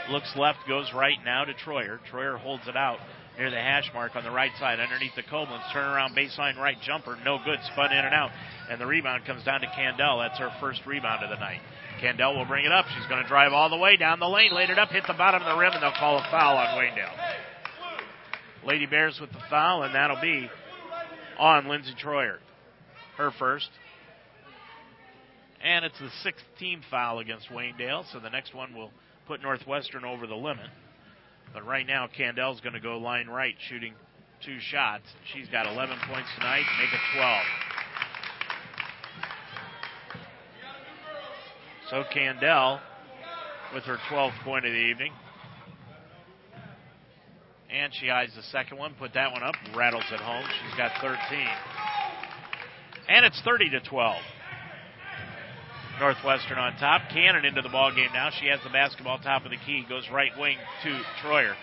looks left, goes right now to Troyer. Troyer holds it out near the hash mark on the right side underneath the Koblenz. Turnaround baseline right jumper, no good, spun in and out. And the rebound comes down to Candell. That's her first rebound of the night. Candell will bring it up. She's going to drive all the way down the lane, laid it up, hit the bottom of the rim, and they'll call a foul on Waynedale. Lady Bears with the foul, and that'll be on Lindsay Troyer. Her first. And it's the sixth team foul against Waynedale, so the next one will put Northwestern over the limit. But right now, Candell's going to go line right, shooting two shots. She's got 11 points tonight, make it 12. So Candell with her 12th point of the evening. And she eyes the second one, put that one up, rattles it home. She's got 13. And it's 30 to 12. Northwestern on top. Cannon into the ball game now. She has the basketball top of the key. Goes right wing to Troyer.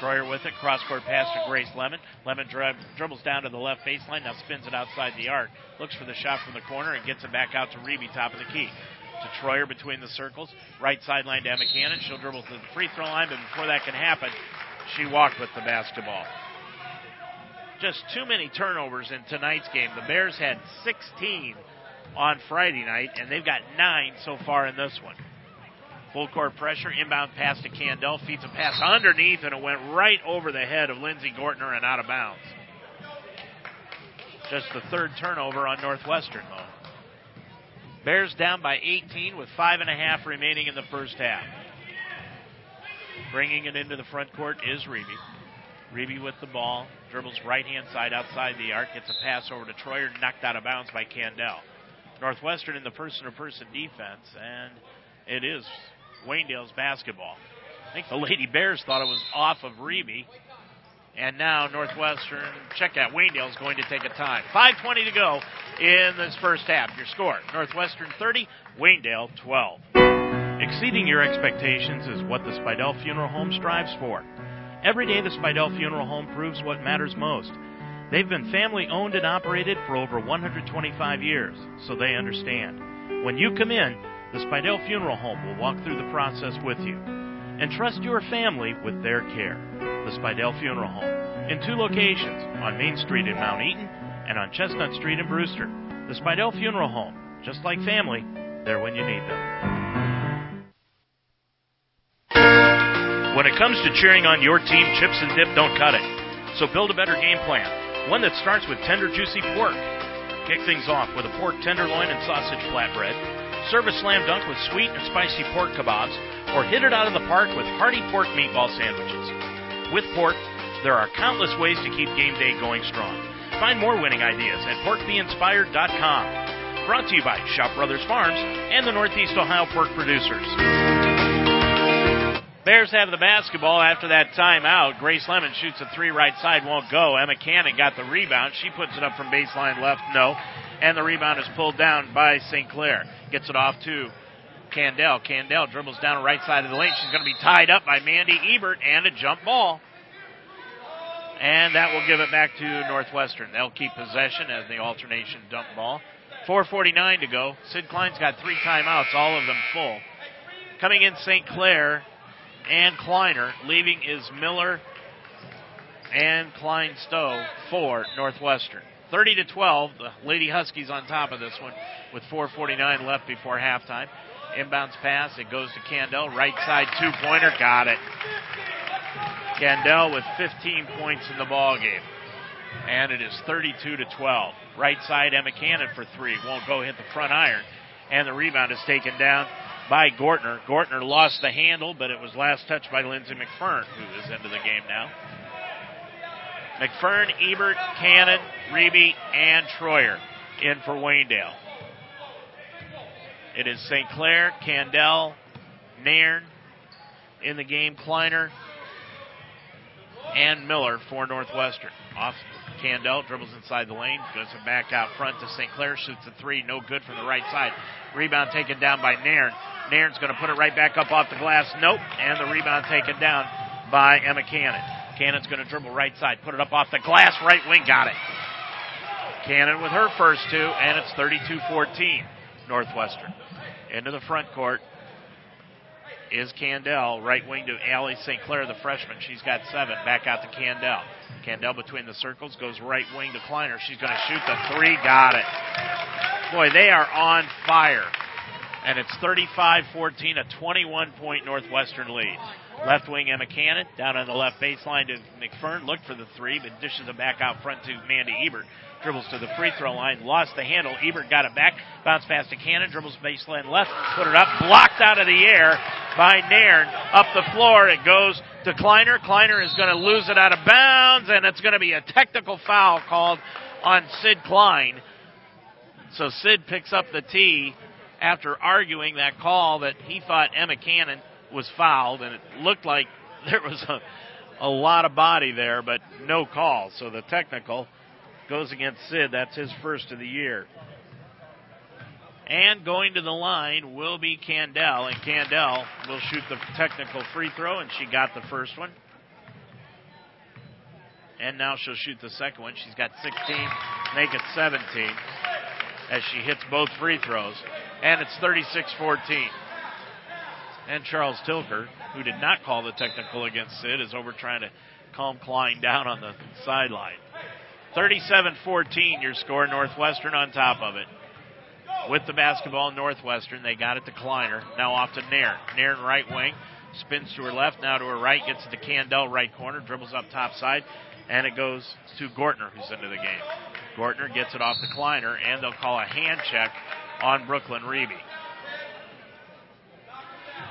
Troyer with it. Cross court pass to Grace Lemon. Lemon dri- dribbles down to the left baseline. Now spins it outside the arc. Looks for the shot from the corner and gets it back out to Reeby, top of the key. To Troyer between the circles. Right sideline to Emma Cannon. She'll dribble to the free throw line, but before that can happen, she walked with the basketball. Just too many turnovers in tonight's game. The Bears had 16 on Friday night, and they've got nine so far in this one. Full court pressure, inbound pass to Candell, feeds a pass underneath, and it went right over the head of Lindsey Gortner and out of bounds. Just the third turnover on Northwestern, though. Bears down by 18 with five and a half remaining in the first half. Bringing it into the front court is Reeby. Reeby with the ball, dribbles right hand side outside the arc, gets a pass over to Troyer, knocked out of bounds by Candell. Northwestern in the person to person defense, and it is Waynedale's basketball. I think the Lady Bears thought it was off of Reeby. And now Northwestern, check that, Waynedale's going to take a time. 5.20 to go in this first half. Your score, Northwestern 30, Waynedale 12. Exceeding your expectations is what the Spidell Funeral Home strives for. Every day the Spidell Funeral Home proves what matters most. They've been family owned and operated for over 125 years, so they understand. When you come in, the Spidell Funeral Home will walk through the process with you. And trust your family with their care. The Spidell Funeral Home. In two locations, on Main Street in Mount Eaton and on Chestnut Street in Brewster. The Spidell Funeral Home. Just like family, they're when you need them. When it comes to cheering on your team, chips and dip don't cut it. So build a better game plan. One that starts with tender, juicy pork. Kick things off with a pork tenderloin and sausage flatbread. Serve a slam dunk with sweet and spicy pork kebabs, or hit it out of the park with hearty pork meatball sandwiches. With pork, there are countless ways to keep game day going strong. Find more winning ideas at porkbeinspired.com. Brought to you by Shop Brothers Farms and the Northeast Ohio Pork Producers. Bears have the basketball after that timeout. Grace Lemon shoots a three right side, won't go. Emma Cannon got the rebound. She puts it up from baseline left, no. And the rebound is pulled down by St. Clair. Gets it off to Candell. Candell dribbles down the right side of the lane. She's going to be tied up by Mandy Ebert and a jump ball. And that will give it back to Northwestern. They'll keep possession as the alternation dump ball. 4.49 to go. Sid Klein's got three timeouts, all of them full. Coming in St. Clair and Kleiner. Leaving is Miller and Klein Stowe for Northwestern. 30 to 12. The Lady Huskies on top of this one with 4:49 left before halftime. Inbounds pass. It goes to Candell. Right side two pointer. Got it. Candell with 15 points in the ball game. And it is 32 to 12. Right side Emma Cannon for three. Won't go hit the front iron. And the rebound is taken down by Gortner. Gortner lost the handle, but it was last touched by Lindsay McFern, who is into the game now. McFern, Ebert, Cannon, Reeby, and Troyer in for Waynedale. It is St. Clair, Candell, Nairn in the game, Kleiner, and Miller for Northwestern. Off Candell dribbles inside the lane, goes back out front to St. Clair, shoots a three, no good from the right side. Rebound taken down by Nairn. Nairn's going to put it right back up off the glass. Nope. And the rebound taken down by Emma Cannon. Cannon's going to dribble right side, put it up off the glass, right wing, got it. Cannon with her first two, and it's 32 14 Northwestern. Into the front court is Candell, right wing to Allie St. Clair, the freshman. She's got seven. Back out to Candell. Candell between the circles goes right wing to Kleiner. She's going to shoot the three. Got it. Boy, they are on fire. And it's 35 14, a 21 point Northwestern lead. Left wing Emma Cannon down on the left baseline to McFern. Looked for the three, but dishes it back out front to Mandy Ebert. Dribbles to the free throw line, lost the handle. Ebert got it back, bounced past to Cannon, dribbles baseline left, put it up, blocked out of the air by Nairn. Up the floor, it goes to Kleiner. Kleiner is going to lose it out of bounds, and it's going to be a technical foul called on Sid Klein. So Sid picks up the tee after arguing that call that he thought Emma Cannon was fouled, and it looked like there was a, a lot of body there, but no call. So the technical goes against Sid. That's his first of the year. And going to the line will be Candell, and Candell will shoot the technical free throw, and she got the first one. And now she'll shoot the second one. She's got 16, make it 17 as she hits both free throws. And it's 36 14. And Charles Tilker, who did not call the technical against Sid, is over trying to calm Klein down on the sideline. 37 14, your score. Northwestern on top of it. With the basketball, Northwestern. They got it to Kleiner. Now off to Nairn. Nairn right wing. Spins to her left, now to her right. Gets it to Candell, right corner. Dribbles up top side. And it goes to Gortner, who's into the game. Gortner gets it off to Kleiner, and they'll call a hand check on Brooklyn Reeby.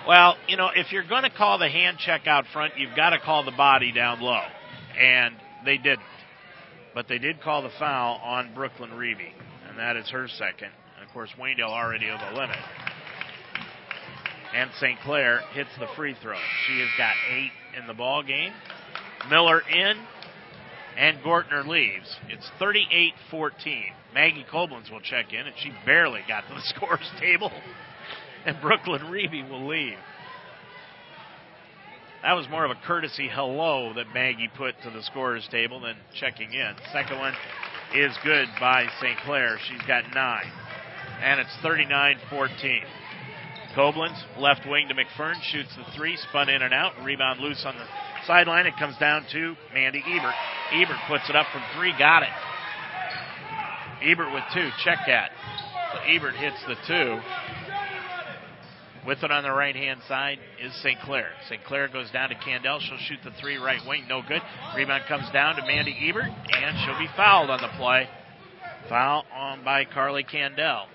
Well, you know, if you're going to call the hand check out front, you've got to call the body down low. And they didn't. But they did call the foul on Brooklyn Reeby, and that is her second. And of course, Waynedale already over the limit. And St. Clair hits the free throw. She has got eight in the ball game. Miller in, and Gortner leaves. It's 38 14. Maggie Koblenz will check in, and she barely got to the scores table. And Brooklyn Reeby will leave. That was more of a courtesy hello that Maggie put to the scorers table than checking in. Second one is good by St. Clair. She's got nine. And it's 39 14. Koblenz, left wing to McFern, shoots the three, spun in and out, rebound loose on the sideline. It comes down to Mandy Ebert. Ebert puts it up from three, got it. Ebert with two, check that. So Ebert hits the two. With it on the right hand side is St. Clair. St. Clair goes down to Candell. She'll shoot the three right wing, no good. Rebound comes down to Mandy Ebert, and she'll be fouled on the play. Foul on by Carly Candell.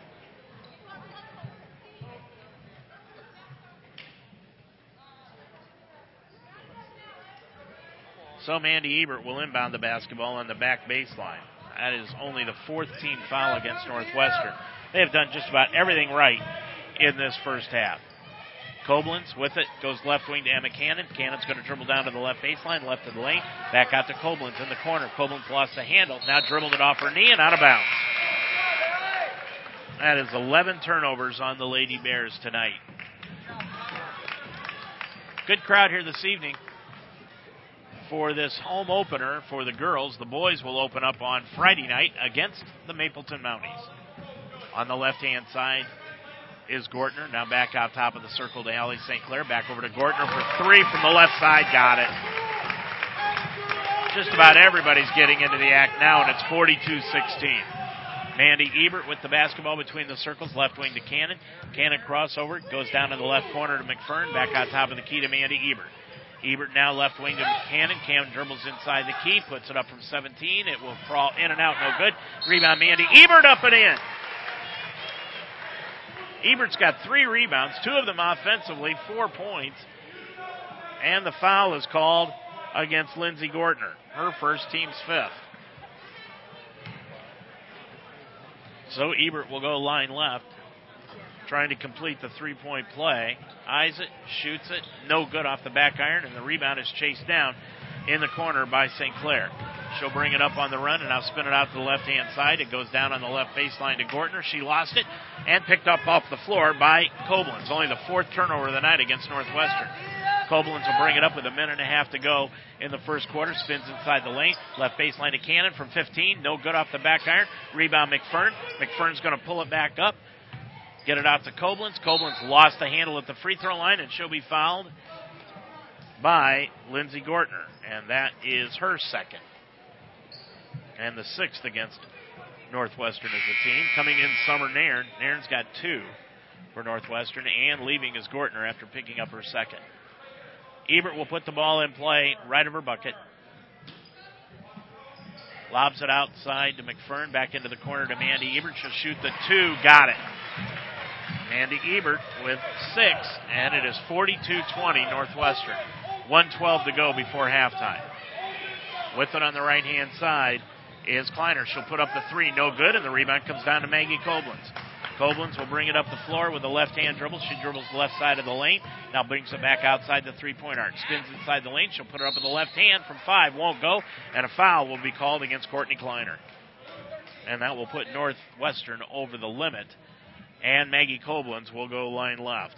So Mandy Ebert will inbound the basketball on the back baseline. That is only the fourth team foul against Northwestern. They have done just about everything right in this first half. Koblenz with it goes left wing to Emma Cannon. Cannon's going to dribble down to the left baseline, left of the lane, back out to Koblenz in the corner. Koblenz lost the handle, now dribbled it off her knee and out of bounds. That is 11 turnovers on the Lady Bears tonight. Good crowd here this evening for this home opener for the girls. The boys will open up on Friday night against the Mapleton Mounties. On the left hand side is Gortner. Now back out top of the circle to Allie St. Clair. Back over to Gortner for three from the left side. Got it. Just about everybody's getting into the act now, and it's 42 16. Mandy Ebert with the basketball between the circles, left wing to Cannon. Cannon crossover, goes down to the left corner to McFern, back out top of the key to Mandy Ebert. Ebert now left wing to Cannon. Cannon dribbles inside the key, puts it up from 17. It will crawl in and out, no good. Rebound, Mandy Ebert up and in. Ebert's got three rebounds, two of them offensively, four points. And the foul is called against Lindsay Gortner. Her first, team's fifth. So Ebert will go line left, trying to complete the three point play. Eyes it, shoots it, no good off the back iron, and the rebound is chased down in the corner by St. Clair. She'll bring it up on the run and now spin it out to the left hand side. It goes down on the left baseline to Gortner. She lost it and picked up off the floor by Koblenz. Only the fourth turnover of the night against Northwestern. Koblenz will bring it up with a minute and a half to go in the first quarter. Spins inside the lane. Left baseline to Cannon from 15. No good off the back iron. Rebound McFern. McFern's going to pull it back up. Get it out to Koblenz. Koblenz lost the handle at the free throw line, and she'll be fouled by Lindsay Gortner. And that is her second. And the sixth against Northwestern as a team. Coming in, Summer Nairn. Nairn's got two for Northwestern, and leaving is Gortner after picking up her second. Ebert will put the ball in play right of her bucket. Lobs it outside to McFern, back into the corner to Mandy Ebert. She'll shoot the two. Got it. Mandy Ebert with six, and it is 42 20 Northwestern. 112 to go before halftime. With it on the right hand side is Kleiner. She'll put up the three. No good, and the rebound comes down to Maggie Koblenz. Koblenz will bring it up the floor with a left hand dribble. She dribbles the left side of the lane. Now brings it back outside the three point arc. Spins inside the lane. She'll put it up with the left hand from five. Won't go. And a foul will be called against Courtney Kleiner. And that will put Northwestern over the limit. And Maggie Koblenz will go line left.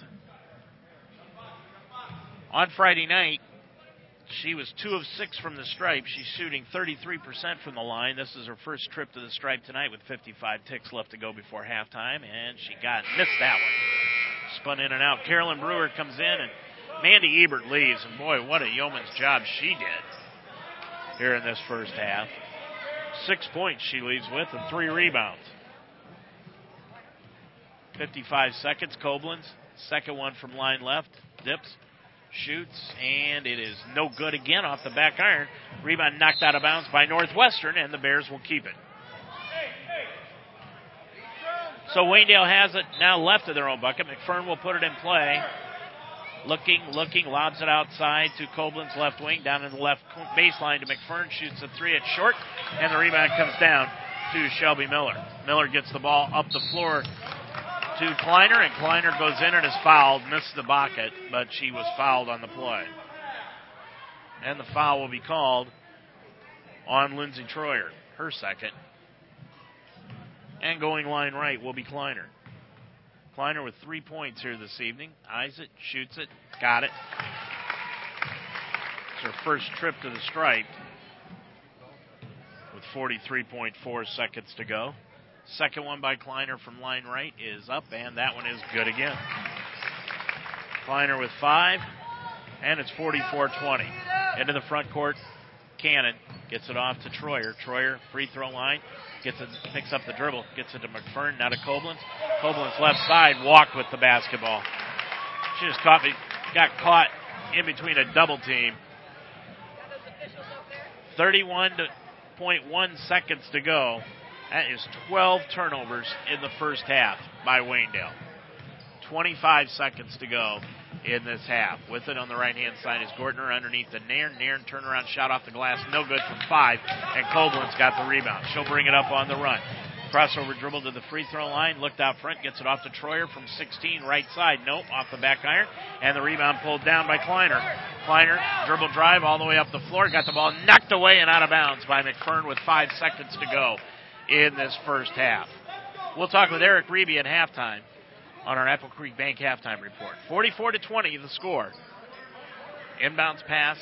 On Friday night, she was two of six from the stripe. She's shooting 33% from the line. This is her first trip to the stripe tonight with 55 ticks left to go before halftime, and she got missed that one. Spun in and out. Carolyn Brewer comes in, and Mandy Ebert leaves. And boy, what a yeoman's job she did here in this first half. Six points she leaves with, and three rebounds. 55 seconds. Koblenz, second one from line left, dips shoots, and it is no good again off the back iron. Rebound knocked out of bounds by Northwestern, and the Bears will keep it. So Waynedale has it now left of their own bucket. McFern will put it in play. Looking, looking, lobs it outside to Koblenz left wing, down in the left baseline to McFern, shoots a three at short, and the rebound comes down to Shelby Miller. Miller gets the ball up the floor to Kleiner, and Kleiner goes in and is fouled. Missed the bucket, but she was fouled on the play. And the foul will be called on Lindsay Troyer, her second. And going line right will be Kleiner. Kleiner with three points here this evening. Eyes it, shoots it, got it. It's her first trip to the stripe with 43.4 seconds to go. Second one by Kleiner from line right is up, and that one is good again. Kleiner with five, and it's 44 20. Into the front court, Cannon gets it off to Troyer. Troyer, free throw line, gets it, picks up the dribble, gets it to McFern, now to Koblenz. Koblenz left side, walked with the basketball. She just caught me, got caught in between a double team. 31.1 seconds to go. That is 12 turnovers in the first half by Waynedale. 25 seconds to go in this half. With it on the right hand side is Gortner underneath the Nairn. Nairn turnaround shot off the glass, no good from five, and Koblenz got the rebound. She'll bring it up on the run. Crossover dribble to the free throw line, looked out front, gets it off to Troyer from 16, right side. Nope, off the back iron, and the rebound pulled down by Kleiner. Kleiner, dribble drive all the way up the floor, got the ball knocked away and out of bounds by McFern with five seconds to go in this first half. We'll talk with Eric Reeby at halftime on our Apple Creek Bank halftime report. 44 to 20 the score. Inbounds pass.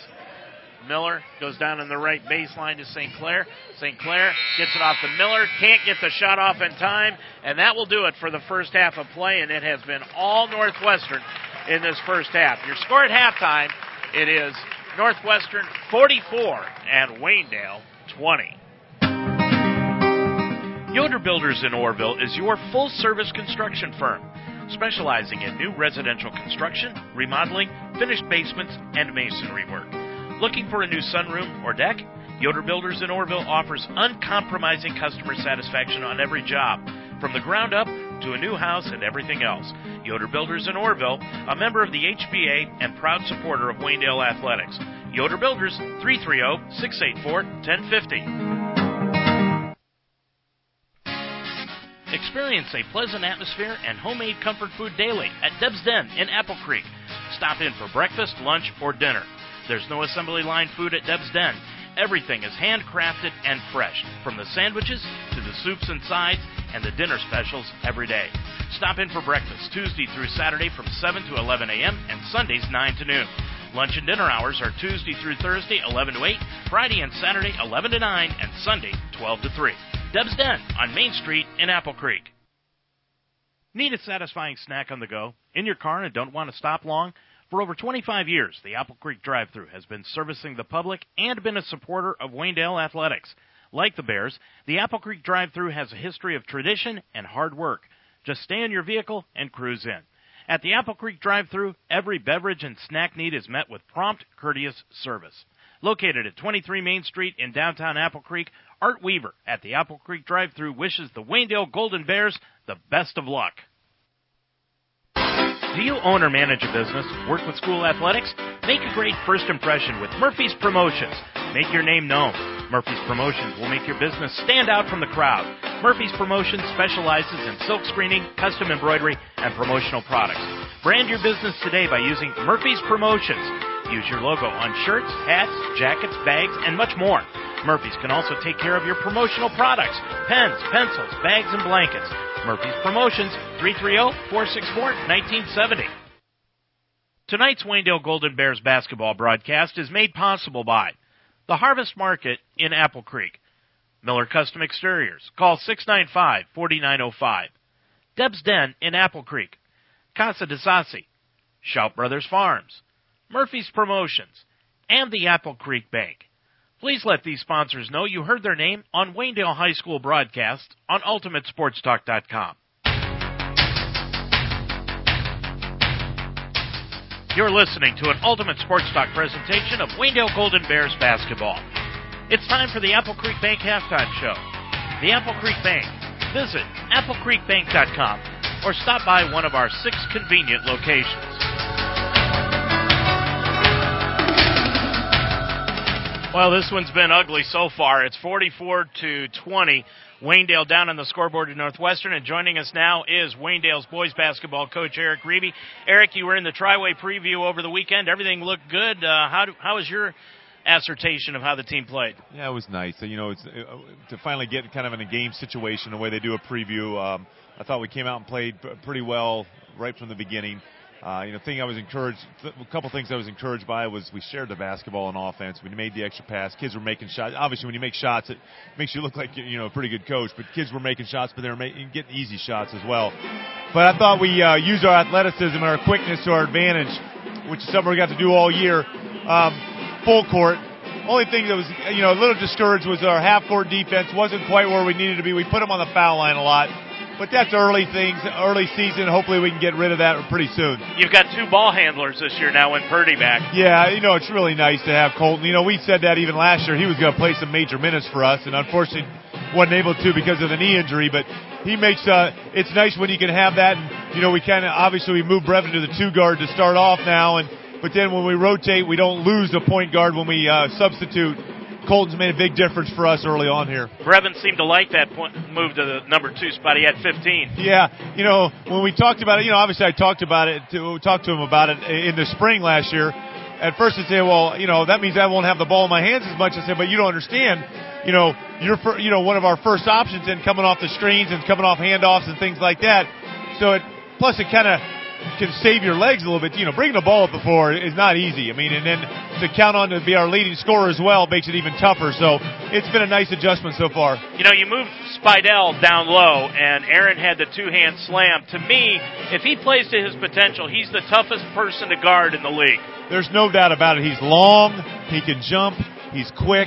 Miller goes down in the right baseline to St. Clair. St. Clair gets it off to Miller. Can't get the shot off in time. And that will do it for the first half of play. And it has been all Northwestern in this first half. Your score at halftime, it is Northwestern 44 and Waynedale 20. Yoder Builders in Orrville is your full service construction firm, specializing in new residential construction, remodeling, finished basements, and masonry work. Looking for a new sunroom or deck? Yoder Builders in Orrville offers uncompromising customer satisfaction on every job, from the ground up to a new house and everything else. Yoder Builders in Orrville, a member of the HBA and proud supporter of Waynedale Athletics. Yoder Builders, 330 684 1050. Experience a pleasant atmosphere and homemade comfort food daily at Deb's Den in Apple Creek. Stop in for breakfast, lunch, or dinner. There's no assembly line food at Deb's Den. Everything is handcrafted and fresh, from the sandwiches to the soups and sides and the dinner specials every day. Stop in for breakfast Tuesday through Saturday from 7 to 11 a.m. and Sundays 9 to noon. Lunch and dinner hours are Tuesday through Thursday 11 to 8, Friday and Saturday 11 to 9, and Sunday 12 to 3. Deb's Den on Main Street in Apple Creek. Need a satisfying snack on the go? In your car and don't want to stop long? For over 25 years, the Apple Creek drive thru has been servicing the public and been a supporter of Waynedale athletics. Like the Bears, the Apple Creek drive thru has a history of tradition and hard work. Just stay in your vehicle and cruise in. At the Apple Creek drive thru every beverage and snack need is met with prompt, courteous service. Located at 23 Main Street in downtown Apple Creek, Art Weaver at the Apple Creek drive through wishes the Waynedale Golden Bears the best of luck. Do you own or manage a business? Work with school athletics? Make a great first impression with Murphy's Promotions. Make your name known. Murphy's Promotions will make your business stand out from the crowd. Murphy's Promotions specializes in silk screening, custom embroidery, and promotional products. Brand your business today by using Murphy's Promotions. Use your logo on shirts, hats, jackets, bags, and much more. Murphy's can also take care of your promotional products pens, pencils, bags, and blankets. Murphy's Promotions, 330-464-1970. Tonight's Waynedale Golden Bears basketball broadcast is made possible by the Harvest Market in Apple Creek, Miller Custom Exteriors. Call 695-4905. Deb's Den in Apple Creek, Casa de Sassi, Shout Brothers Farms, Murphy's Promotions, and the Apple Creek Bank. Please let these sponsors know you heard their name on Waynedale High School broadcast on UltimateSportsTalk.com. You're listening to an Ultimate Sports Talk presentation of Waynedale Golden Bears basketball. It's time for the Apple Creek Bank halftime show. The Apple Creek Bank. Visit applecreekbank.com or stop by one of our six convenient locations. Well, this one's been ugly so far. It's 44 to 20. Waynedale down on the scoreboard at Northwestern, and joining us now is Waynedale's boys basketball coach Eric Reeby. Eric, you were in the Triway preview over the weekend. Everything looked good. Uh, how do, how was your assertion of how the team played? Yeah, it was nice. You know, it's, uh, to finally get kind of in a game situation the way they do a preview. Um, I thought we came out and played pretty well right from the beginning. Uh, you know, thing I was encouraged. A couple things I was encouraged by was we shared the basketball on offense. We made the extra pass. Kids were making shots. Obviously, when you make shots, it makes you look like you know a pretty good coach. But kids were making shots, but they were making, getting easy shots as well. But I thought we uh, used our athleticism and our quickness to our advantage, which is something we got to do all year. Um, full court. Only thing that was you know a little discouraged was our half court defense wasn't quite where we needed to be. We put them on the foul line a lot. But that's early things, early season. Hopefully, we can get rid of that pretty soon. You've got two ball handlers this year now in Purdy back. Yeah, you know it's really nice to have Colton. You know we said that even last year he was going to play some major minutes for us, and unfortunately wasn't able to because of the knee injury. But he makes uh, it's nice when you can have that. And you know we kind of obviously we moved Brevin to the two guard to start off now, and but then when we rotate, we don't lose the point guard when we uh, substitute. Colton's made a big difference for us early on here. Brevin seemed to like that point, move to the number two spot. He had 15. Yeah, you know when we talked about it, you know obviously I talked about it to talked to him about it in the spring last year. At first I said, well, you know that means I won't have the ball in my hands as much. I said, but you don't understand. You know, you're for, you know one of our first options in coming off the screens and coming off handoffs and things like that. So it plus it kind of can save your legs a little bit. You know, bringing the ball up before is not easy. I mean, and then to count on to be our leading scorer as well makes it even tougher. So it's been a nice adjustment so far. You know, you moved Spidell down low, and Aaron had the two-hand slam. To me, if he plays to his potential, he's the toughest person to guard in the league. There's no doubt about it. He's long. He can jump. He's quick.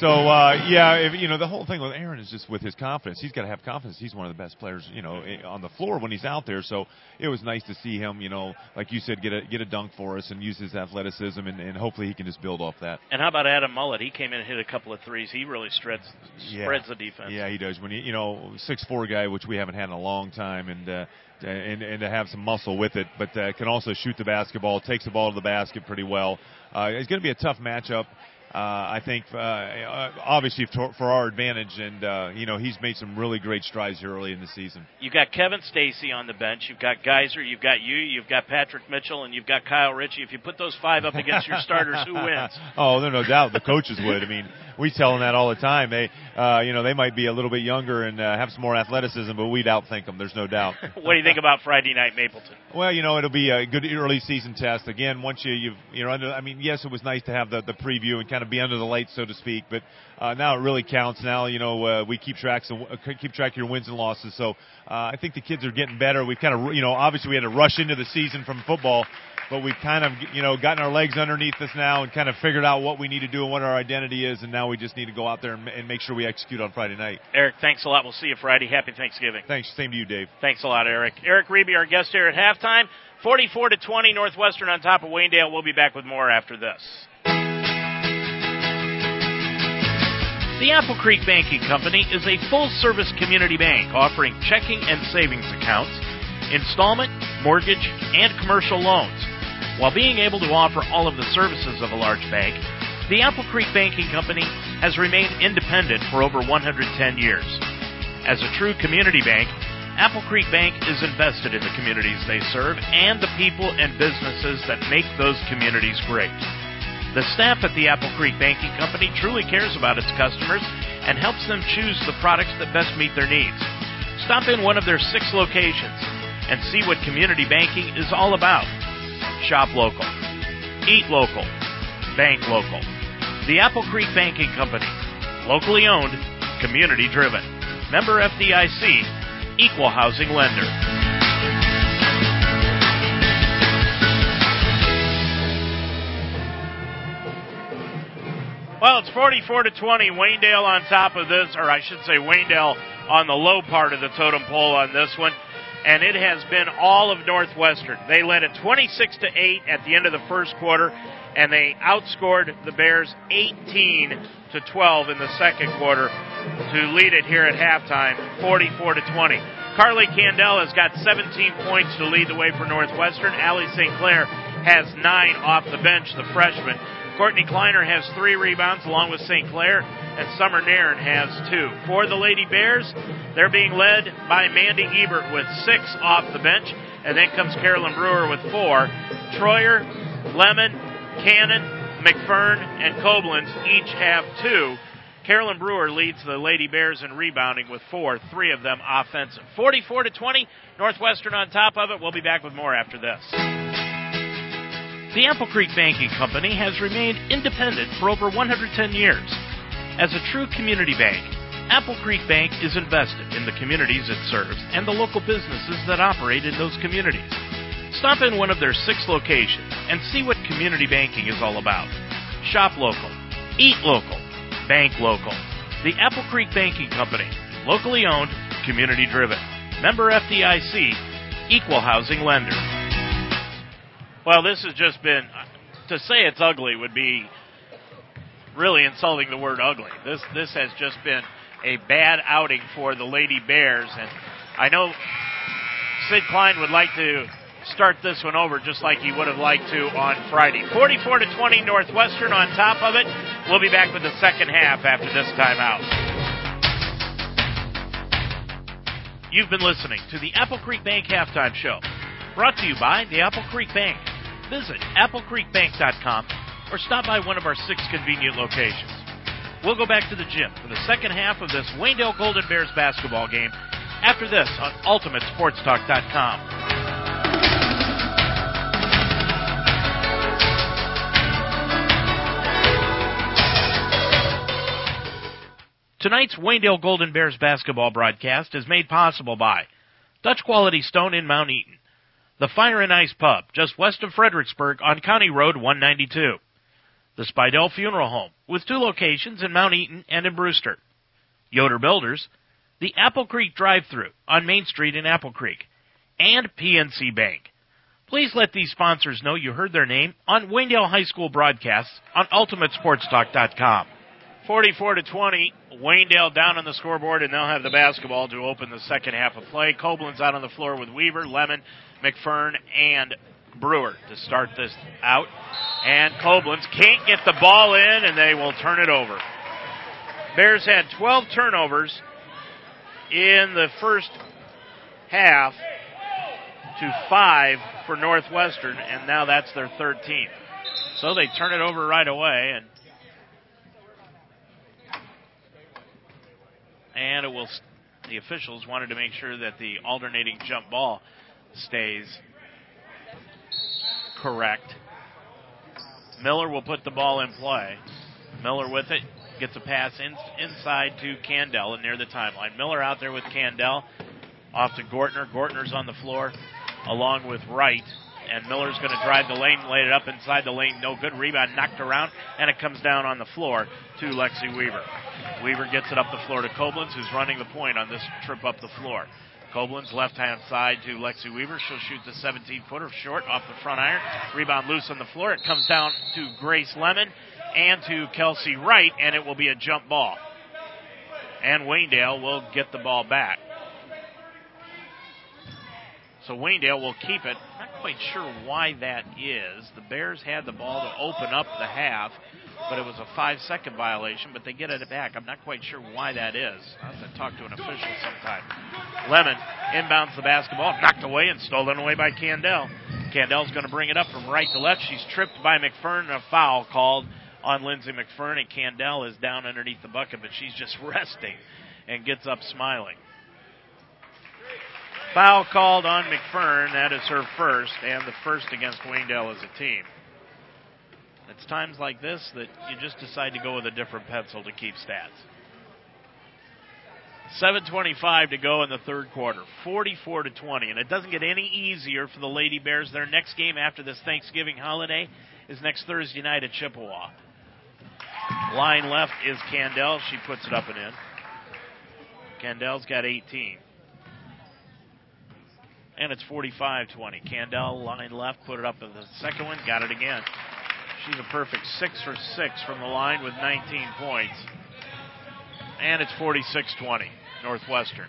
So uh, yeah, if, you know the whole thing with Aaron is just with his confidence. He's got to have confidence. He's one of the best players, you know, on the floor when he's out there. So it was nice to see him, you know, like you said, get a get a dunk for us and use his athleticism, and, and hopefully he can just build off that. And how about Adam Mullet? He came in and hit a couple of threes. He really spreads spreads yeah. the defense. Yeah, he does. When he, you know, six four guy, which we haven't had in a long time, and. Uh, and, and to have some muscle with it, but uh, can also shoot the basketball, takes the ball to the basket pretty well. Uh, it's going to be a tough matchup. Uh, I think uh, uh obviously for, for our advantage, and uh, you know he's made some really great strides here early in the season. You've got Kevin Stacy on the bench. You've got Geyser. You've got you. You've got Patrick Mitchell, and you've got Kyle Ritchie. If you put those five up against your starters, who wins? Oh, there's no doubt the coaches would. I mean, we tell them that all the time. They, uh, you know, they might be a little bit younger and uh, have some more athleticism, but we'd outthink them. There's no doubt. what do you think about Friday night Mapleton? Well, you know, it'll be a good early season test. Again, once you you've you know, under, I mean, yes, it was nice to have the the preview and kind of be under the lights, so to speak, but uh, now it really counts. Now, you know, uh, we keep tracks of, uh, keep track of your wins and losses. So uh, I think the kids are getting better. We've kind of, you know, obviously we had to rush into the season from football but we've kind of you know gotten our legs underneath us now and kind of figured out what we need to do and what our identity is, and now we just need to go out there and, and make sure we execute on Friday night. Eric, thanks a lot. We'll see you Friday. Happy Thanksgiving. Thanks. Same to you, Dave. Thanks a lot, Eric. Eric Reeby, our guest here at halftime. 44 to 20, Northwestern on top of Waynedale. We'll be back with more after this. The Apple Creek Banking Company is a full service community bank offering checking and savings accounts, installment, mortgage, and commercial loans. While being able to offer all of the services of a large bank, the Apple Creek Banking Company has remained independent for over 110 years. As a true community bank, Apple Creek Bank is invested in the communities they serve and the people and businesses that make those communities great. The staff at the Apple Creek Banking Company truly cares about its customers and helps them choose the products that best meet their needs. Stop in one of their six locations and see what community banking is all about. Shop local. Eat local. Bank local. The Apple Creek Banking Company. Locally owned, community driven. Member FDIC, equal housing lender. Well, it's 44 to 20. Waynedale on top of this, or I should say Waynedale on the low part of the totem pole on this one and it has been all of Northwestern. They led it 26 to 8 at the end of the first quarter, and they outscored the Bears 18 to 12 in the second quarter to lead it here at halftime, 44 to 20. Carly Candell has got 17 points to lead the way for Northwestern. Allie St. Clair has nine off the bench, the freshman. Courtney Kleiner has three rebounds along with St. Clair, and Summer Nairn has two. For the Lady Bears, they're being led by Mandy Ebert with six off the bench, and then comes Carolyn Brewer with four. Troyer, Lemon, Cannon, McFern, and Koblenz each have two. Carolyn Brewer leads the Lady Bears in rebounding with four, three of them offensive. 44 to 20, Northwestern on top of it. We'll be back with more after this. The Apple Creek Banking Company has remained independent for over 110 years. As a true community bank, Apple Creek Bank is invested in the communities it serves and the local businesses that operate in those communities. Stop in one of their six locations and see what community banking is all about. Shop local, eat local, bank local. The Apple Creek Banking Company, locally owned, community driven. Member FDIC, equal housing lender. Well, this has just been, to say it's ugly would be really insulting the word ugly. This this has just been a bad outing for the Lady Bears, and I know Sid Klein would like to start this one over just like he would have liked to on Friday. 44 to 20 Northwestern on top of it. We'll be back with the second half after this timeout. You've been listening to the Apple Creek Bank halftime show, brought to you by the Apple Creek Bank. Visit applecreekbank.com or stop by one of our six convenient locations. We'll go back to the gym for the second half of this Waynedale Golden Bears basketball game after this on UltimateSportsTalk.com. Tonight's Waynedale Golden Bears basketball broadcast is made possible by Dutch Quality Stone in Mount Eaton, the Fire and Ice Pub just west of Fredericksburg on County Road 192. The Spidell Funeral Home, with two locations in Mount Eaton and in Brewster. Yoder Builders, the Apple Creek drive-through on Main Street in Apple Creek, and PNC Bank. Please let these sponsors know you heard their name on Waynedale High School broadcasts on UltimateSportsTalk.com. 44 to 20, Waynedale down on the scoreboard, and they'll have the basketball to open the second half of play. Koblenz out on the floor with Weaver, Lemon, McFern, and Brewer to start this out. And Koblenz can't get the ball in, and they will turn it over. Bears had 12 turnovers in the first half to five for Northwestern, and now that's their 13th. So they turn it over right away, and and it will. The officials wanted to make sure that the alternating jump ball stays correct. Miller will put the ball in play. Miller with it gets a pass in, inside to Candell and near the timeline. Miller out there with Candell off to Gortner. Gortner's on the floor along with Wright. And Miller's going to drive the lane, laid it up inside the lane. No good. Rebound knocked around, and it comes down on the floor to Lexi Weaver. Weaver gets it up the floor to Koblenz, who's running the point on this trip up the floor. Koblenz left hand side to Lexi Weaver. She'll shoot the 17 footer short off the front iron. Rebound loose on the floor. It comes down to Grace Lemon and to Kelsey Wright, and it will be a jump ball. And Waynedale will get the ball back. So Waynedale will keep it. Not quite sure why that is. The Bears had the ball to open up the half, but it was a five second violation, but they get it back. I'm not quite sure why that is. I'll have to talk to an official sometime. Lemon inbounds the basketball, knocked away and stolen away by Candell. Candell's going to bring it up from right to left. She's tripped by McFern and a foul called on Lindsay McFern, and Candell is down underneath the bucket, but she's just resting and gets up smiling. Foul called on McFern. That is her first, and the first against Waynedale as a team. It's times like this that you just decide to go with a different pencil to keep stats. 7:25 to go in the third quarter, 44 to 20, and it doesn't get any easier for the Lady Bears. Their next game after this Thanksgiving holiday is next Thursday night at Chippewa. Line left is Candell. She puts it up and in. Candell's got 18 and it's 45 20. Candell, line left, put it up in the second one, got it again. She's a perfect 6 for 6 from the line with 19 points. And it's 46 20, Northwestern.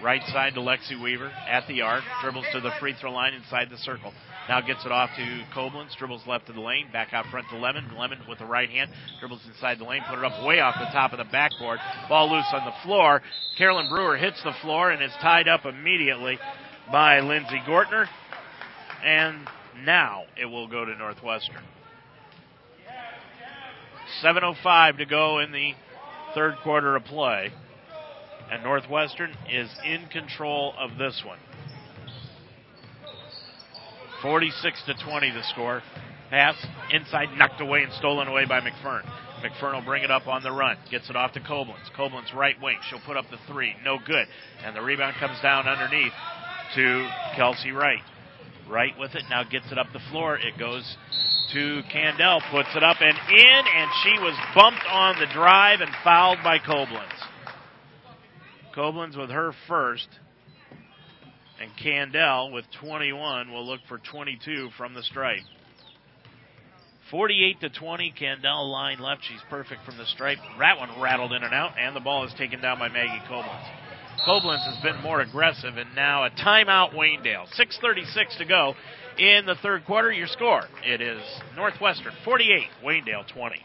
Right side to Lexi Weaver at the arc, dribbles to the free throw line inside the circle. Now gets it off to Koblenz, dribbles left of the lane, back out front to Lemon. Lemon with the right hand, dribbles inside the lane, put it up way off the top of the backboard. Ball loose on the floor. Carolyn Brewer hits the floor and is tied up immediately by Lindsey Gortner. And now it will go to Northwestern. 7.05 to go in the third quarter of play. And Northwestern is in control of this one. 46 to 20 the score. Pass inside, knocked away and stolen away by McFern. McFern will bring it up on the run. Gets it off to Koblenz. Koblenz right wing. She'll put up the three. No good. And the rebound comes down underneath to Kelsey Wright. Wright with it. Now gets it up the floor. It goes to Candell. Puts it up and in. And she was bumped on the drive and fouled by Koblenz. Koblenz with her first. And Candell with 21 will look for 22 from the stripe. 48 to 20, Candell line left. She's perfect from the stripe. That one rattled in and out, and the ball is taken down by Maggie Koblenz. Koblenz has been more aggressive, and now a timeout, Waynedale. 6.36 to go in the third quarter. Your score, it is Northwestern 48, Waynedale 20.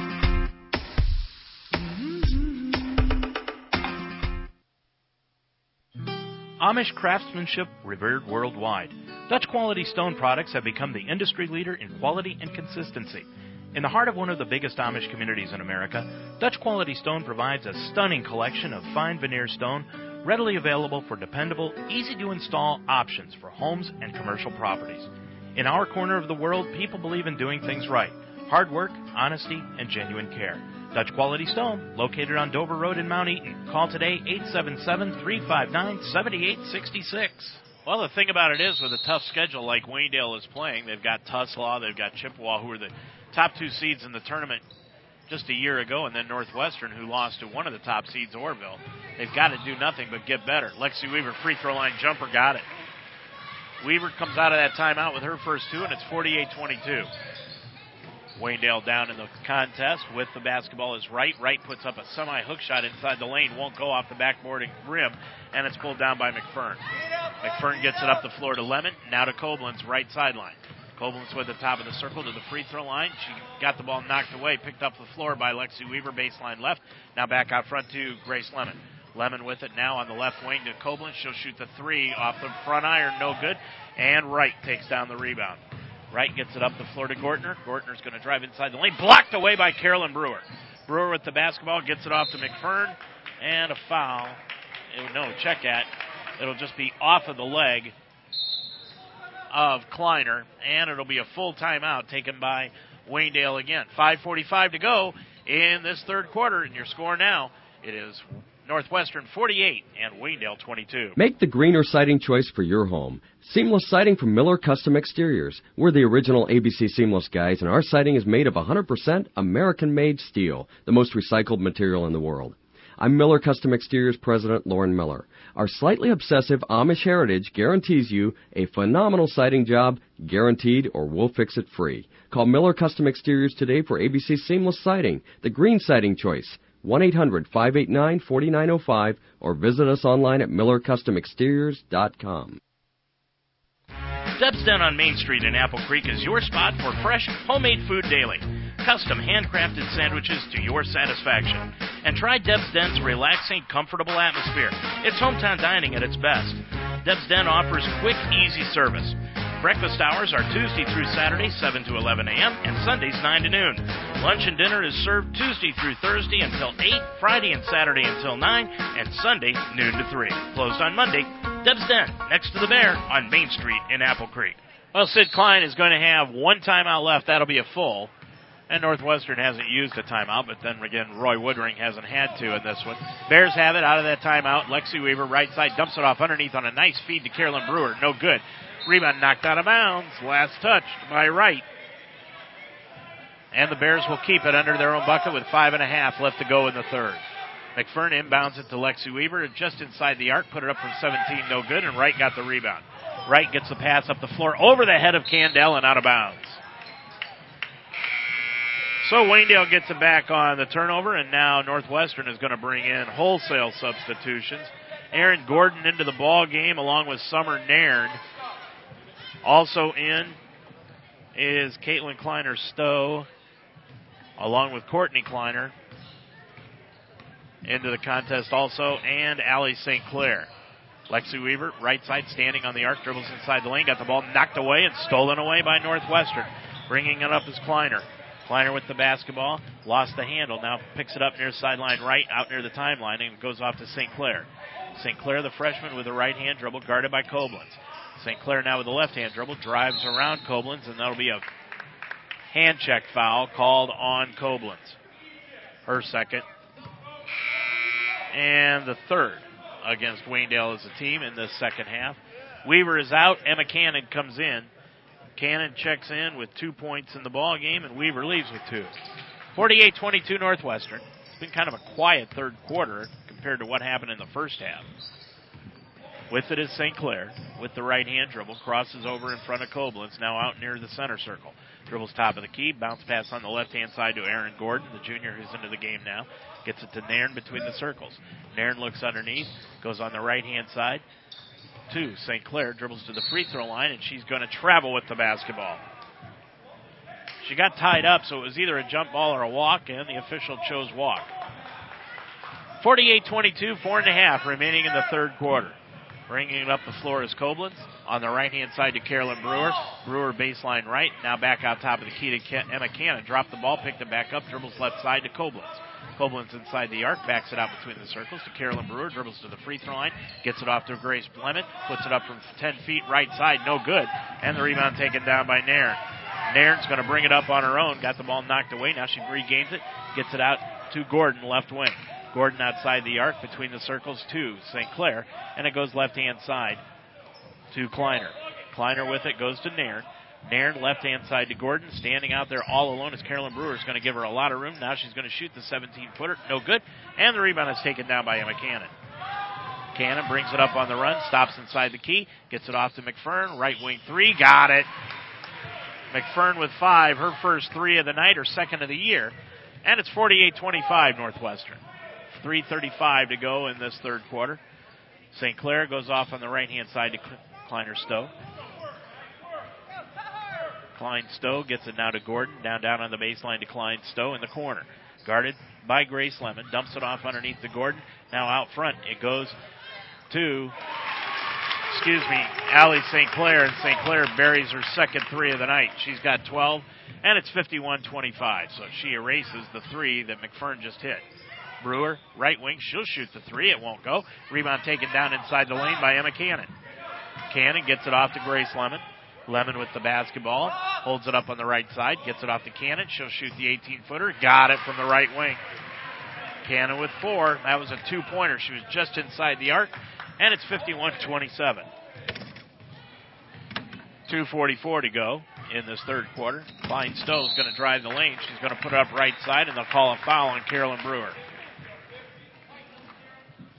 Amish craftsmanship revered worldwide. Dutch quality stone products have become the industry leader in quality and consistency. In the heart of one of the biggest Amish communities in America, Dutch Quality Stone provides a stunning collection of fine veneer stone readily available for dependable, easy to install options for homes and commercial properties. In our corner of the world, people believe in doing things right hard work, honesty, and genuine care. Dutch Quality Stone, located on Dover Road in Mount Eaton. Call today 877 359 7866. Well, the thing about it is, with a tough schedule like Waynedale is playing, they've got Tuslaw, they've got Chippewa, who are the top two seeds in the tournament just a year ago, and then Northwestern, who lost to one of the top seeds, Orrville. They've got to do nothing but get better. Lexi Weaver, free throw line jumper, got it. Weaver comes out of that timeout with her first two, and it's 48 22. Waynedale down in the contest with the basketball is Wright. Wright puts up a semi hook shot inside the lane, won't go off the backboard and rim, and it's pulled down by McFern. McFern gets it up the floor to Lemon, now to Koblenz, right sideline. Koblenz with the top of the circle to the free throw line. She got the ball knocked away, picked up the floor by Lexi Weaver, baseline left. Now back out front to Grace Lemon. Lemon with it now on the left wing to Koblenz. She'll shoot the three off the front iron, no good. And Wright takes down the rebound. Wright gets it up the floor to Gortner. Gortner's going to drive inside the lane, blocked away by Carolyn Brewer. Brewer with the basketball gets it off to McFern, and a foul. Oh, no, check at. It'll just be off of the leg of Kleiner, and it'll be a full timeout taken by Waynedale again. 5:45 to go in this third quarter, and your score now it is Northwestern 48 and Waynedale 22. Make the greener siding choice for your home. Seamless siding from Miller Custom Exteriors. We're the original ABC Seamless guys, and our siding is made of 100% American-made steel, the most recycled material in the world. I'm Miller Custom Exteriors President Lauren Miller. Our slightly obsessive Amish heritage guarantees you a phenomenal siding job, guaranteed or we'll fix it free. Call Miller Custom Exteriors today for ABC Seamless Siding, the green siding choice. 1 800 589 4905 or visit us online at millercustomexteriors.com. Deb's Den on Main Street in Apple Creek is your spot for fresh, homemade food daily. Custom handcrafted sandwiches to your satisfaction. And try Deb's Den's relaxing, comfortable atmosphere. It's hometown dining at its best. Deb's Den offers quick, easy service. Breakfast hours are Tuesday through Saturday, 7 to 11 a.m., and Sundays, 9 to noon. Lunch and dinner is served Tuesday through Thursday until 8, Friday and Saturday until 9, and Sunday, noon to 3. Closed on Monday. Deb's Den, next to the Bear on Main Street in Apple Creek. Well, Sid Klein is going to have one timeout left. That'll be a full. And Northwestern hasn't used a timeout, but then again, Roy Woodring hasn't had to in this one. Bears have it out of that timeout. Lexi Weaver, right side, dumps it off underneath on a nice feed to Carolyn Brewer. No good. Rebound knocked out of bounds. Last touch by Wright. And the Bears will keep it under their own bucket with five and a half left to go in the third. McFern inbounds it to Lexi Weaver just inside the arc, put it up from 17, no good, and Wright got the rebound. Wright gets the pass up the floor over the head of Candell and out of bounds. So Waynedale gets it back on the turnover, and now Northwestern is going to bring in wholesale substitutions. Aaron Gordon into the ball game along with Summer Nairn. Also in is Caitlin Kleiner Stowe, along with Courtney Kleiner into the contest also, and Allie St. Clair. Lexi Weaver, right side, standing on the arc, dribbles inside the lane, got the ball knocked away and stolen away by Northwestern. Bringing it up is Kleiner. Kleiner with the basketball, lost the handle, now picks it up near sideline right, out near the timeline, and goes off to St. Clair. St. Clair, the freshman, with a right hand dribble, guarded by Koblenz. St. Clair now with a left hand dribble, drives around Koblenz, and that'll be a hand check foul called on Koblenz. Her second. And the third against Waynedale as a team in the second half. Weaver is out. Emma Cannon comes in. Cannon checks in with two points in the ball game, and Weaver leaves with two. 48-22 Northwestern. It's been kind of a quiet third quarter compared to what happened in the first half. With it is St. Clair with the right hand dribble, crosses over in front of Koblenz, now out near the center circle. Dribbles top of the key, bounce pass on the left hand side to Aaron Gordon, the junior who's into the game now. Gets it to Nairn between the circles. Nairn looks underneath, goes on the right hand side to St. Clair, dribbles to the free throw line, and she's going to travel with the basketball. She got tied up, so it was either a jump ball or a walk, and the official chose walk. 48 22, four and a half remaining in the third quarter. Bringing it up the floor is Koblenz. on the right hand side to Carolyn Brewer. Brewer baseline right. Now back out top of the key to Emma Cannon. Dropped the ball, picked it back up, dribbles left side to Koblenz. Koblenz inside the arc, backs it out between the circles to Carolyn Brewer, dribbles to the free throw line, gets it off to Grace Lemon, puts it up from 10 feet right side, no good, and the rebound taken down by Nairn. Nairn's going to bring it up on her own, got the ball knocked away, now she regains it, gets it out to Gordon, left wing. Gordon outside the arc between the circles to St. Clair, and it goes left hand side to Kleiner. Kleiner with it goes to Nairn. Nairn left hand side to Gordon, standing out there all alone as Carolyn Brewer is going to give her a lot of room. Now she's going to shoot the 17 footer, no good, and the rebound is taken down by Emma Cannon. Cannon brings it up on the run, stops inside the key, gets it off to McFern, right wing three, got it. McFern with five, her first three of the night, or second of the year, and it's 48-25 Northwestern. 3.35 to go in this third quarter. St. Clair goes off on the right hand side to Kleiner Stowe. Klein Stowe gets it now to Gordon. Down, down on the baseline to Klein Stowe in the corner. Guarded by Grace Lemon. Dumps it off underneath to Gordon. Now out front. It goes to, excuse me, Allie St. Clair. And St. Clair buries her second three of the night. She's got 12, and it's 51 25. So she erases the three that McFern just hit. Brewer, right wing. She'll shoot the three. It won't go. Rebound taken down inside the lane by Emma Cannon. Cannon gets it off to Grace Lemon. Lemon with the basketball. Holds it up on the right side. Gets it off to Cannon. She'll shoot the 18 footer. Got it from the right wing. Cannon with four. That was a two pointer. She was just inside the arc. And it's 51 27. 2.44 to go in this third quarter. Klein Stowe's going to drive the lane. She's going to put it up right side, and they'll call a foul on Carolyn Brewer.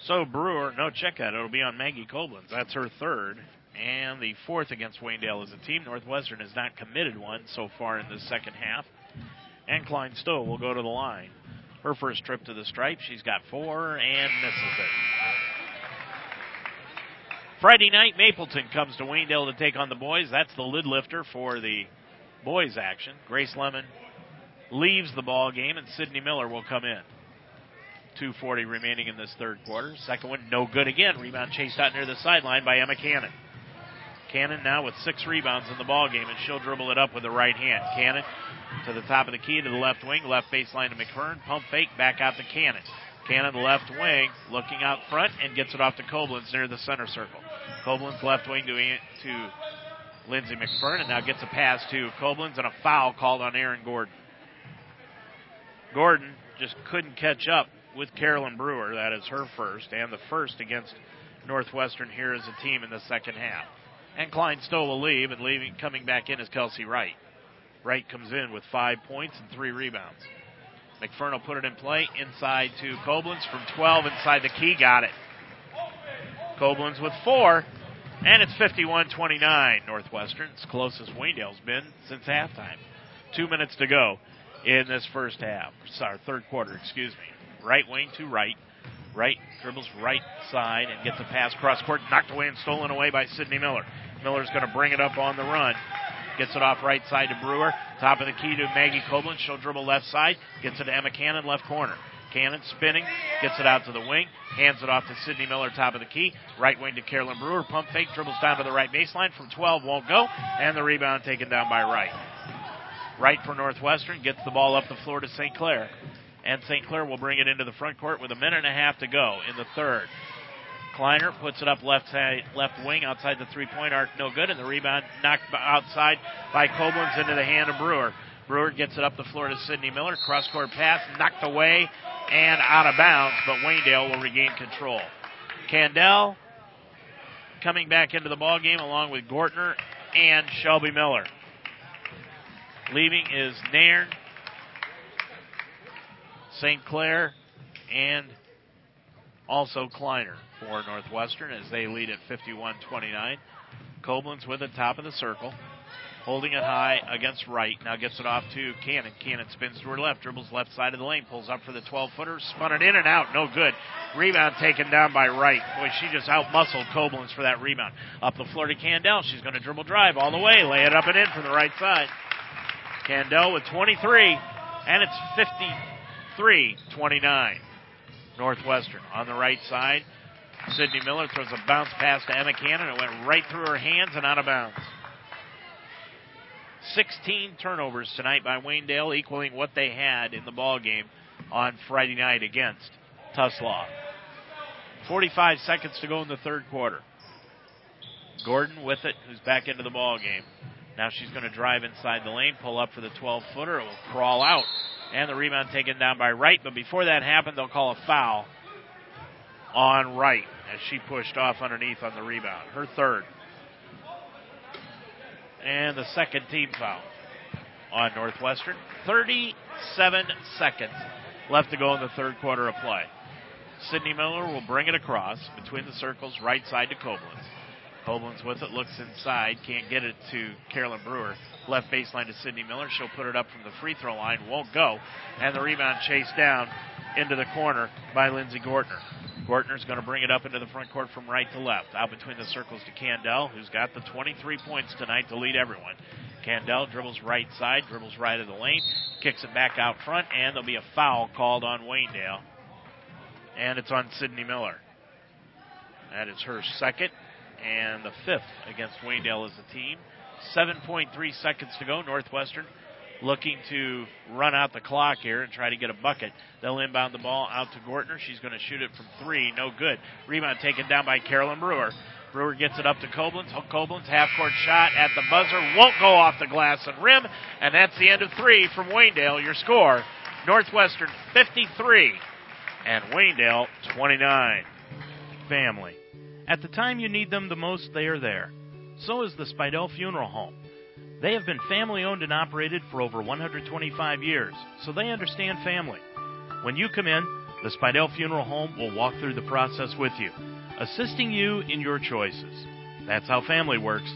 So Brewer, no, check that. It'll be on Maggie Koblenz. That's her third and the fourth against Waynedale as a team. Northwestern has not committed one so far in the second half. And Klein Stowe will go to the line. Her first trip to the stripe, she's got four and misses it. Friday night, Mapleton comes to Waynedale to take on the boys. That's the lid lifter for the boys action. Grace Lemon leaves the ball game, and Sydney Miller will come in. 2.40 remaining in this third quarter. Second one, no good again. Rebound chased out near the sideline by Emma Cannon. Cannon now with six rebounds in the ball game, and she'll dribble it up with the right hand. Cannon to the top of the key to the left wing, left baseline to McFern, pump fake, back out to Cannon. Cannon left wing, looking out front, and gets it off to Koblenz near the center circle. Koblenz left wing to, to Lindsey McFern, and now gets a pass to Koblenz and a foul called on Aaron Gordon. Gordon just couldn't catch up with Carolyn Brewer. That is her first, and the first against Northwestern here as a team in the second half. And Klein Stowe will leave, and leaving coming back in is Kelsey Wright. Wright comes in with five points and three rebounds. McFern put it in play inside to Koblenz from 12 inside the key. Got it. Koblenz with four, and it's 51 29 Northwestern. It's closest Waynedale's been since halftime. Two minutes to go in this first half. Sorry, third quarter, excuse me. Right wing to Wright. Wright dribbles right side and gets a pass cross court, knocked away and stolen away by Sydney Miller. Miller's going to bring it up on the run. Gets it off right side to Brewer. Top of the key to Maggie Koblenz. She'll dribble left side. Gets it to Emma Cannon, left corner. Cannon spinning, gets it out to the wing, hands it off to Sydney Miller, top of the key. Right wing to Carolyn Brewer. Pump fake, dribbles down to the right baseline from 12, won't go. And the rebound taken down by Wright. Wright for Northwestern gets the ball up the floor to St. Clair. And St. Clair will bring it into the front court with a minute and a half to go in the third. Kleiner puts it up left side, left wing outside the three point arc, no good, and the rebound knocked outside by Koblenz into the hand of Brewer. Brewer gets it up the floor to Sydney Miller. Cross court pass knocked away and out of bounds, but Waynedale will regain control. Candell coming back into the ball game along with Gortner and Shelby Miller. Leaving is Nairn, St. Clair, and also Kleiner for Northwestern as they lead at 51 29. Koblenz with the top of the circle. Holding it high against Wright. Now gets it off to Cannon. Cannon spins to her left, dribbles left side of the lane, pulls up for the 12 footer, spun it in and out. No good. Rebound taken down by Wright. Boy, she just out muscled Koblenz for that rebound. Up the floor to Candell. She's going to dribble drive all the way, lay it up and in from the right side. Candell with 23, and it's 53 29. Northwestern on the right side. Sydney Miller throws a bounce pass to Emma Cannon. It went right through her hands and out of bounds. 16 turnovers tonight by Waynedale, equaling what they had in the ball game on Friday night against Tuslaw. 45 seconds to go in the third quarter. Gordon with it, who's back into the ball game. Now she's going to drive inside the lane, pull up for the 12 footer. It will crawl out, and the rebound taken down by Wright. But before that happened, they'll call a foul on Wright as she pushed off underneath on the rebound. Her third. And the second team foul on Northwestern. 37 seconds left to go in the third quarter of play. Sydney Miller will bring it across between the circles, right side to Koblenz. Koblenz with it, looks inside, can't get it to Carolyn Brewer. Left baseline to Sydney Miller. She'll put it up from the free throw line, won't go. And the rebound chased down into the corner by Lindsey Gortner. Gortner's going to bring it up into the front court from right to left. Out between the circles to Candell, who's got the 23 points tonight to lead everyone. Candell dribbles right side, dribbles right of the lane, kicks it back out front, and there'll be a foul called on Waynedale. And it's on Sydney Miller. That is her second and the fifth against Waynedale as a team. 7.3 seconds to go. Northwestern looking to run out the clock here and try to get a bucket. They'll inbound the ball out to Gortner. She's going to shoot it from three. No good. Rebound taken down by Carolyn Brewer. Brewer gets it up to Koblenz. Koblenz half court shot at the buzzer. Won't go off the glass and rim. And that's the end of three from Waynedale. Your score Northwestern 53 and Waynedale 29. Family. At the time you need them the most, they are there. So is the Spidell Funeral Home. They have been family owned and operated for over 125 years, so they understand family. When you come in, the Spidell Funeral Home will walk through the process with you, assisting you in your choices. That's how family works.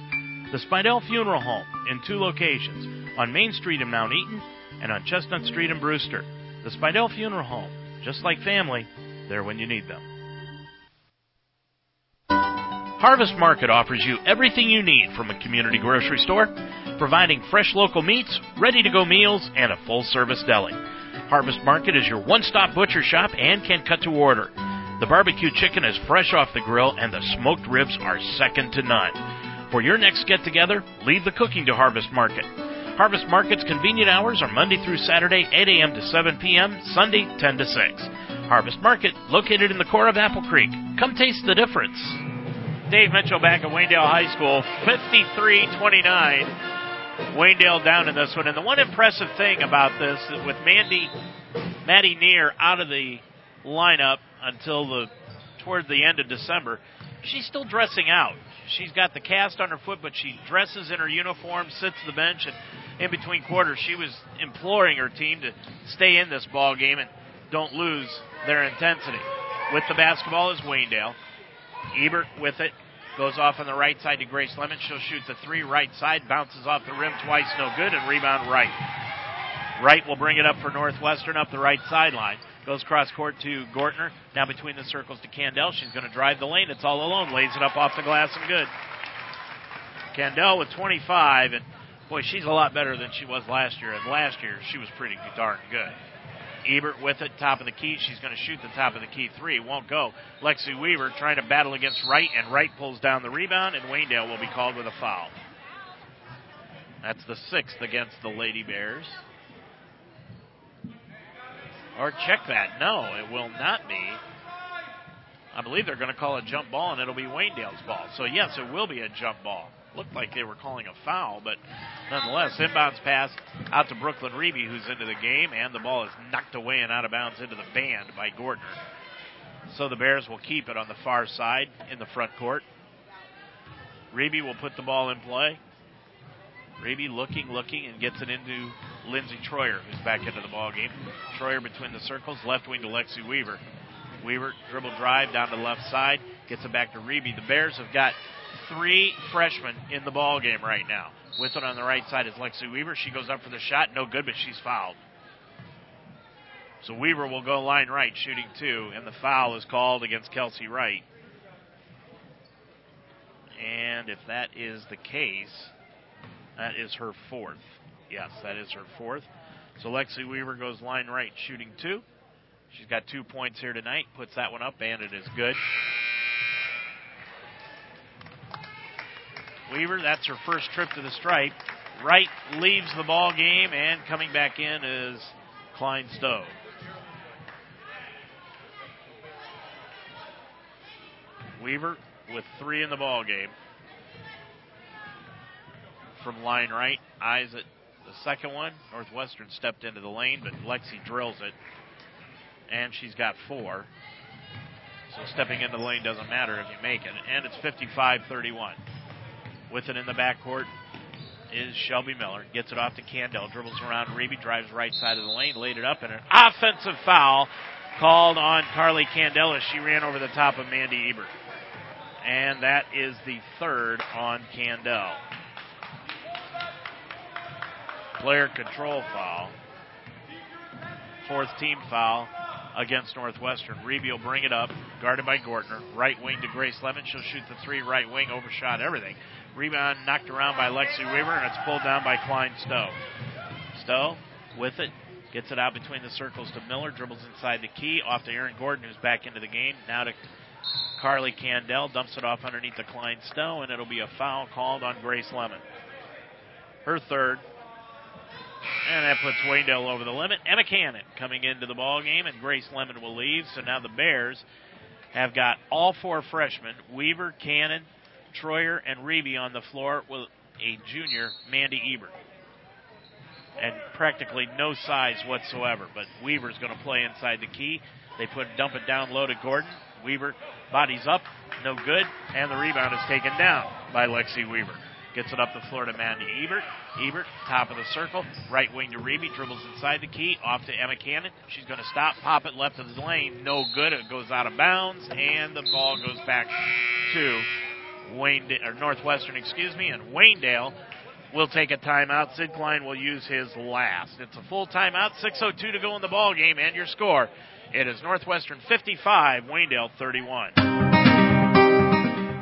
The Spidell Funeral Home in two locations on Main Street in Mount Eaton and on Chestnut Street in Brewster. The Spidell Funeral Home, just like family, there when you need them. Harvest Market offers you everything you need from a community grocery store, providing fresh local meats, ready to go meals, and a full service deli. Harvest Market is your one stop butcher shop and can cut to order. The barbecue chicken is fresh off the grill, and the smoked ribs are second to none. For your next get together, leave the cooking to Harvest Market. Harvest Market's convenient hours are Monday through Saturday, 8 a.m. to 7 p.m., Sunday, 10 to 6. Harvest Market, located in the core of Apple Creek. Come taste the difference. Dave Mitchell back at Waynedale High School, 53-29. Waynedale down in this one. And the one impressive thing about this is with Mandy, Maddie Neer out of the lineup until the toward the end of December, she's still dressing out. She's got the cast on her foot, but she dresses in her uniform, sits the bench, and in between quarters, she was imploring her team to stay in this ball game and don't lose their intensity. With the basketball is Waynedale. Ebert with it. Goes off on the Wright side to Grace Lemon. She'll shoot the three right side. Bounces off the rim twice, no good, and rebound right. Wright will bring it up for Northwestern up the right sideline. Goes cross court to Gortner. Now between the circles to Candell. She's going to drive the lane. It's all alone. Lays it up off the glass and good. Candell with 25, and boy, she's a lot better than she was last year. And last year she was pretty darn good. Ebert with it, top of the key. She's going to shoot the top of the key three. Won't go. Lexi Weaver trying to battle against Wright, and Wright pulls down the rebound, and Waynedale will be called with a foul. That's the sixth against the Lady Bears. Or check that. No, it will not be. I believe they're going to call a jump ball, and it'll be Waynedale's ball. So, yes, it will be a jump ball. Looked like they were calling a foul, but nonetheless, inbounds pass out to Brooklyn Reeby, who's into the game, and the ball is knocked away and out of bounds into the band by Gortner. So the Bears will keep it on the far side in the front court. Reeby will put the ball in play. Reeby looking, looking, and gets it into Lindsey Troyer, who's back into the ball game. Troyer between the circles, left wing to Lexi Weaver. Weaver dribble drive down to the left side, gets it back to Reeby. The Bears have got three freshmen in the ball game right now. With it on the right side is Lexi Weaver. She goes up for the shot, no good, but she's fouled. So Weaver will go line right, shooting two, and the foul is called against Kelsey Wright. And if that is the case, that is her fourth. Yes, that is her fourth. So Lexi Weaver goes line right, shooting two. She's got two points here tonight, puts that one up, and it is good. Weaver, that's her first trip to the stripe. Wright leaves the ball game, and coming back in is Klein Stowe. Weaver with three in the ball game. From line right, eyes at the second one. Northwestern stepped into the lane, but Lexi drills it, and she's got four. So stepping into the lane doesn't matter if you make it. And it's 55-31. With it in the backcourt is Shelby Miller. Gets it off to Candell. Dribbles around Reeby. Drives right side of the lane. Laid it up. And an offensive foul called on Carly Candell as she ran over the top of Mandy Ebert. And that is the third on Candell. Player control foul. Fourth team foul against Northwestern. Reeby will bring it up, guarded by Gortner. Right wing to Grace Lemon. She'll shoot the three. Right wing, overshot everything. Rebound knocked around by Lexi Weaver, and it's pulled down by Klein Stowe. Stowe with it. Gets it out between the circles to Miller. Dribbles inside the key. Off to Aaron Gordon, who's back into the game. Now to Carly Candell. Dumps it off underneath the Klein Stowe, and it'll be a foul called on Grace Lemon. Her third. And that puts Waynedale over the limit. Emma Cannon coming into the ball game, and Grace Lemon will leave. So now the Bears have got all four freshmen: Weaver, Cannon, Troyer, and Reeby on the floor with a junior, Mandy Ebert. And practically no size whatsoever. But Weaver's going to play inside the key. They put dump it down low to Gordon. Weaver bodies up, no good, and the rebound is taken down by Lexi Weaver. Gets it up the floor to Mandy Ebert. Ebert, top of the circle, right wing to Reeby, dribbles inside the key, off to Emma Cannon. She's going to stop, pop it left of the lane, no good. It goes out of bounds, and the ball goes back to Wayne or Northwestern, excuse me, and Waynedale will take a timeout. Sid Klein will use his last. It's a full timeout. 6:02 to go in the ball game, and your score. It is Northwestern 55, Waynedale 31.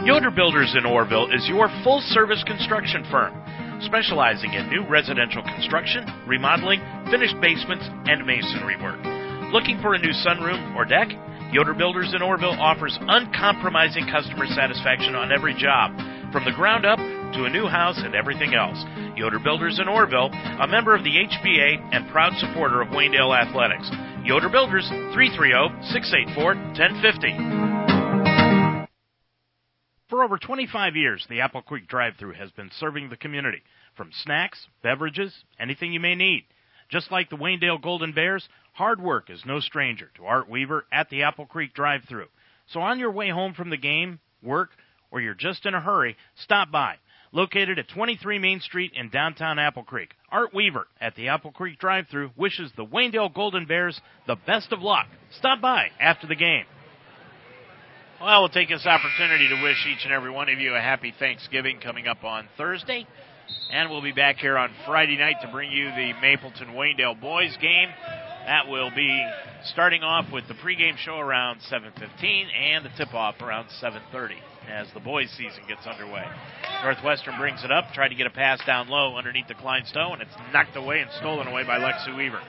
Yoder Builders in Orrville is your full service construction firm, specializing in new residential construction, remodeling, finished basements, and masonry work. Looking for a new sunroom or deck? Yoder Builders in Orrville offers uncompromising customer satisfaction on every job, from the ground up to a new house and everything else. Yoder Builders in Orrville, a member of the HBA and proud supporter of Waynedale Athletics. Yoder Builders, 330-684-1050. For over 25 years, the Apple Creek drive-thru has been serving the community from snacks, beverages, anything you may need. Just like the Waynedale Golden Bears, hard work is no stranger to Art Weaver at the Apple Creek drive-thru. So on your way home from the game, work, or you're just in a hurry, stop by. Located at 23 Main Street in downtown Apple Creek, Art Weaver at the Apple Creek drive-thru wishes the Waynedale Golden Bears the best of luck. Stop by after the game. Well, we'll take this opportunity to wish each and every one of you a happy Thanksgiving coming up on Thursday. And we'll be back here on Friday night to bring you the Mapleton Waynedale boys game. That will be starting off with the pregame show around 7:15 and the tip-off around 7:30 as the boys season gets underway. Northwestern brings it up, tried to get a pass down low underneath the Klein Stowe, and it's knocked away and stolen away by Lexi Weaver.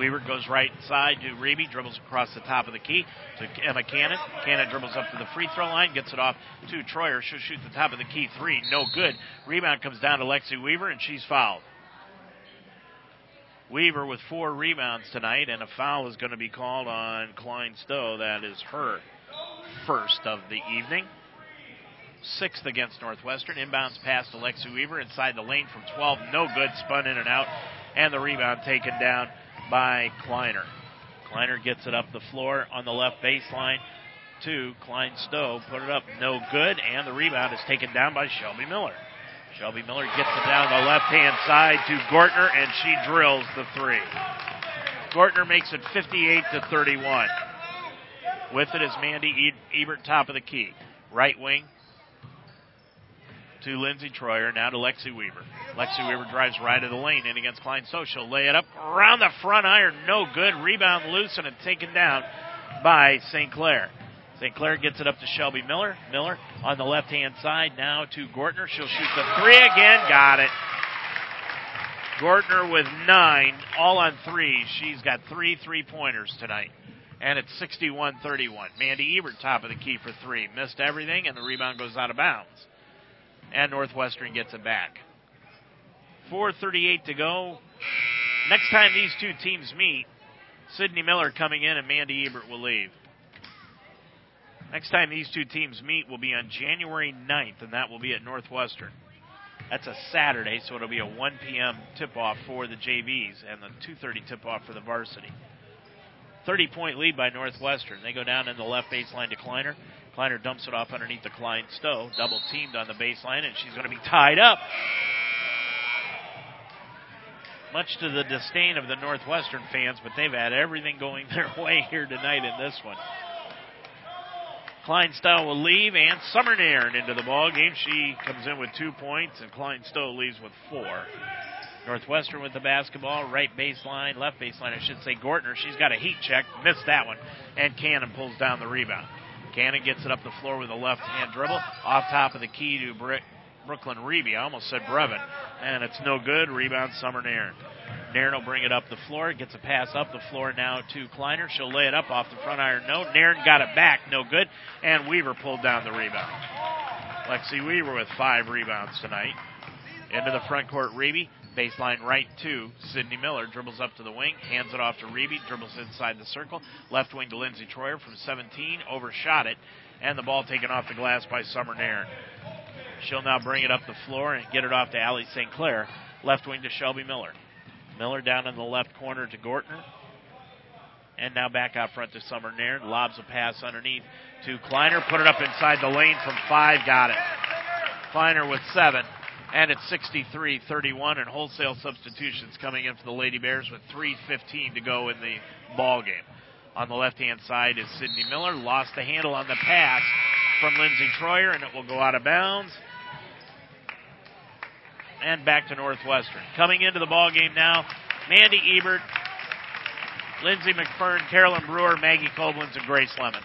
Weaver goes right side to Reeby, dribbles across the top of the key to Emma Cannon. Cannon dribbles up to the free throw line, gets it off to Troyer. She'll shoot the top of the key three. No good. Rebound comes down to Lexi Weaver, and she's fouled. Weaver with four rebounds tonight, and a foul is going to be called on Klein Stowe. That is her first of the evening. Sixth against Northwestern. Inbounds pass to Lexi Weaver inside the lane from 12. No good. Spun in and out. And the rebound taken down by Kleiner. Kleiner gets it up the floor on the left baseline to Klein Stowe. Put it up, no good, and the rebound is taken down by Shelby Miller. Shelby Miller gets it down the left hand side to Gortner, and she drills the three. Gortner makes it 58 to 31. With it is Mandy Ebert, top of the key. Right wing to Lindsey Troyer, now to Lexi Weaver. Lexi Weaver drives right of the lane in against Klein Stowe. Lay it up around the front iron, no good. Rebound loose and it's taken down by St. Clair. St. Clair gets it up to Shelby Miller. Miller on the left hand side now to Gortner. She'll shoot the three again. Got it. Gortner with nine, all on three. She's got three three pointers tonight. And it's 61 31. Mandy Ebert, top of the key for three. Missed everything, and the rebound goes out of bounds. And Northwestern gets it back. 4.38 to go. Next time these two teams meet, Sydney Miller coming in and Mandy Ebert will leave. Next time these two teams meet will be on January 9th, and that will be at Northwestern. That's a Saturday, so it'll be a 1 p.m. tip-off for the JVs and the 2:30 tip-off for the varsity. 30-point lead by Northwestern. They go down in the left baseline to Kleiner. Dumps it off underneath the Klein Stowe, double teamed on the baseline, and she's going to be tied up. Much to the disdain of the Northwestern fans, but they've had everything going their way here tonight in this one. Kleinstow will leave, and Summer Nairn into the ball game. She comes in with two points, and Kleinstow leaves with four. Northwestern with the basketball, right baseline, left baseline, I should say. Gortner, she's got a heat check, missed that one, and Cannon pulls down the rebound. Cannon gets it up the floor with a left hand dribble, off top of the key to Brooklyn Reeby. I almost said Brevin, and it's no good. Rebound, Summer Nairn. Nairn will bring it up the floor. Gets a pass up the floor now to Kleiner. She'll lay it up off the front iron. No. Nairn got it back. No good. And Weaver pulled down the rebound. Lexi Weaver with five rebounds tonight. Into the front court, Reeby. Baseline right to Sydney Miller. Dribbles up to the wing. Hands it off to Reeby. Dribbles inside the circle. Left wing to Lindsay Troyer from 17. Overshot it. And the ball taken off the glass by Summer Nairn. She'll now bring it up the floor and get it off to Allie St. Clair. Left wing to Shelby Miller. Miller down in the left corner to Gortner. And now back out front to Summer Nairn. Lobs a pass underneath to Kleiner. Put it up inside the lane from five. Got it. Kleiner with seven. And it's 63 31, and wholesale substitutions coming in for the Lady Bears with 3.15 to go in the ball game. On the left hand side is Sydney Miller. Lost the handle on the pass from Lindsay Troyer, and it will go out of bounds and back to Northwestern. Coming into the ball game now, Mandy Ebert, Lindsay McFern, Carolyn Brewer, Maggie Koblenz, and Grace Lemon.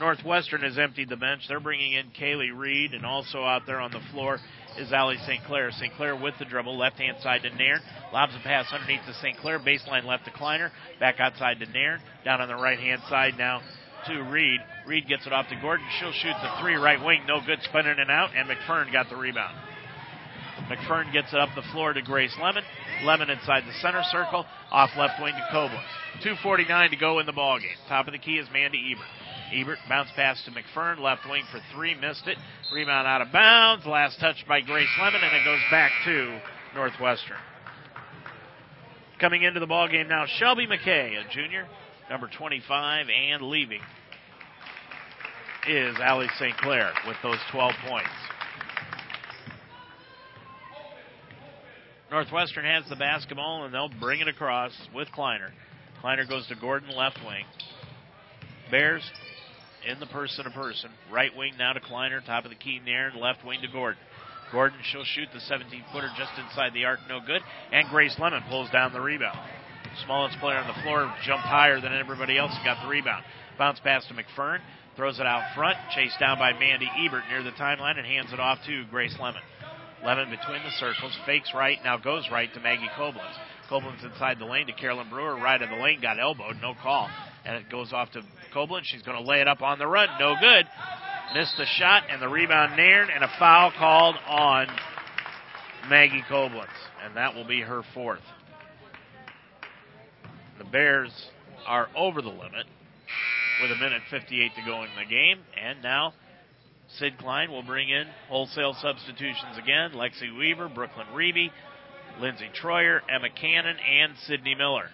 Northwestern has emptied the bench. They're bringing in Kaylee Reed, and also out there on the floor is Allie St. Clair. St. Clair with the dribble, left hand side to Nairn. Lobs a pass underneath to St. Clair. Baseline left to Kleiner. Back outside to Nairn. Down on the right hand side now to Reed. Reed gets it off to Gordon. She'll shoot the three right wing. No good spinning it out, and McFern got the rebound. McFern gets it up the floor to Grace Lemon. Lemon inside the center circle, off left wing to Koblenz. 2.49 to go in the ball game. Top of the key is Mandy Ebert. Ebert bounce pass to McFern, left wing for three, missed it. Rebound out of bounds. Last touch by Grace Lemon, and it goes back to Northwestern. Coming into the ball game now, Shelby McKay, a junior, number 25, and leaving is Allie St. Clair with those 12 points. Northwestern has the basketball and they'll bring it across with Kleiner. Kleiner goes to Gordon, left wing. Bears in the person to person. Right wing now to Kleiner, top of the key Nairn, left wing to Gordon. Gordon, she'll shoot the 17 footer just inside the arc, no good. And Grace Lemon pulls down the rebound. Smallest player on the floor jumped higher than everybody else and got the rebound. Bounce pass to McFern, throws it out front, chased down by Mandy Ebert near the timeline, and hands it off to Grace Lemon. Lemon between the circles, fakes right, now goes right to Maggie Koblenz. Koblenz inside the lane to Carolyn Brewer, right of the lane, got elbowed, no call. And it goes off to Koblenz. She's going to lay it up on the run, no good. Missed the shot, and the rebound Nairn, and a foul called on Maggie Koblenz. And that will be her fourth. The Bears are over the limit with a minute 58 to go in the game. And now Sid Klein will bring in wholesale substitutions again. Lexi Weaver, Brooklyn Reeby, Lindsay Troyer, Emma Cannon, and Sydney Miller.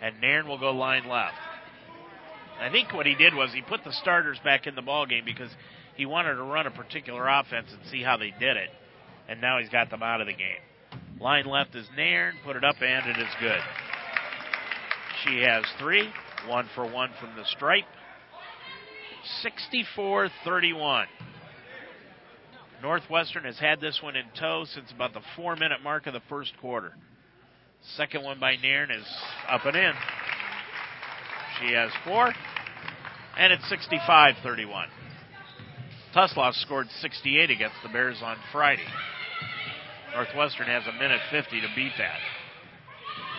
And Nairn will go line left. I think what he did was he put the starters back in the ball game because he wanted to run a particular offense and see how they did it. And now he's got them out of the game. Line left is Nairn, put it up, and it is good. She has three, one for one from the stripe. 64 31. Northwestern has had this one in tow since about the four minute mark of the first quarter. Second one by Nairn is up and in. She has four, and it's 65 31. Tusloss scored 68 against the Bears on Friday. Northwestern has a minute 50 to beat that.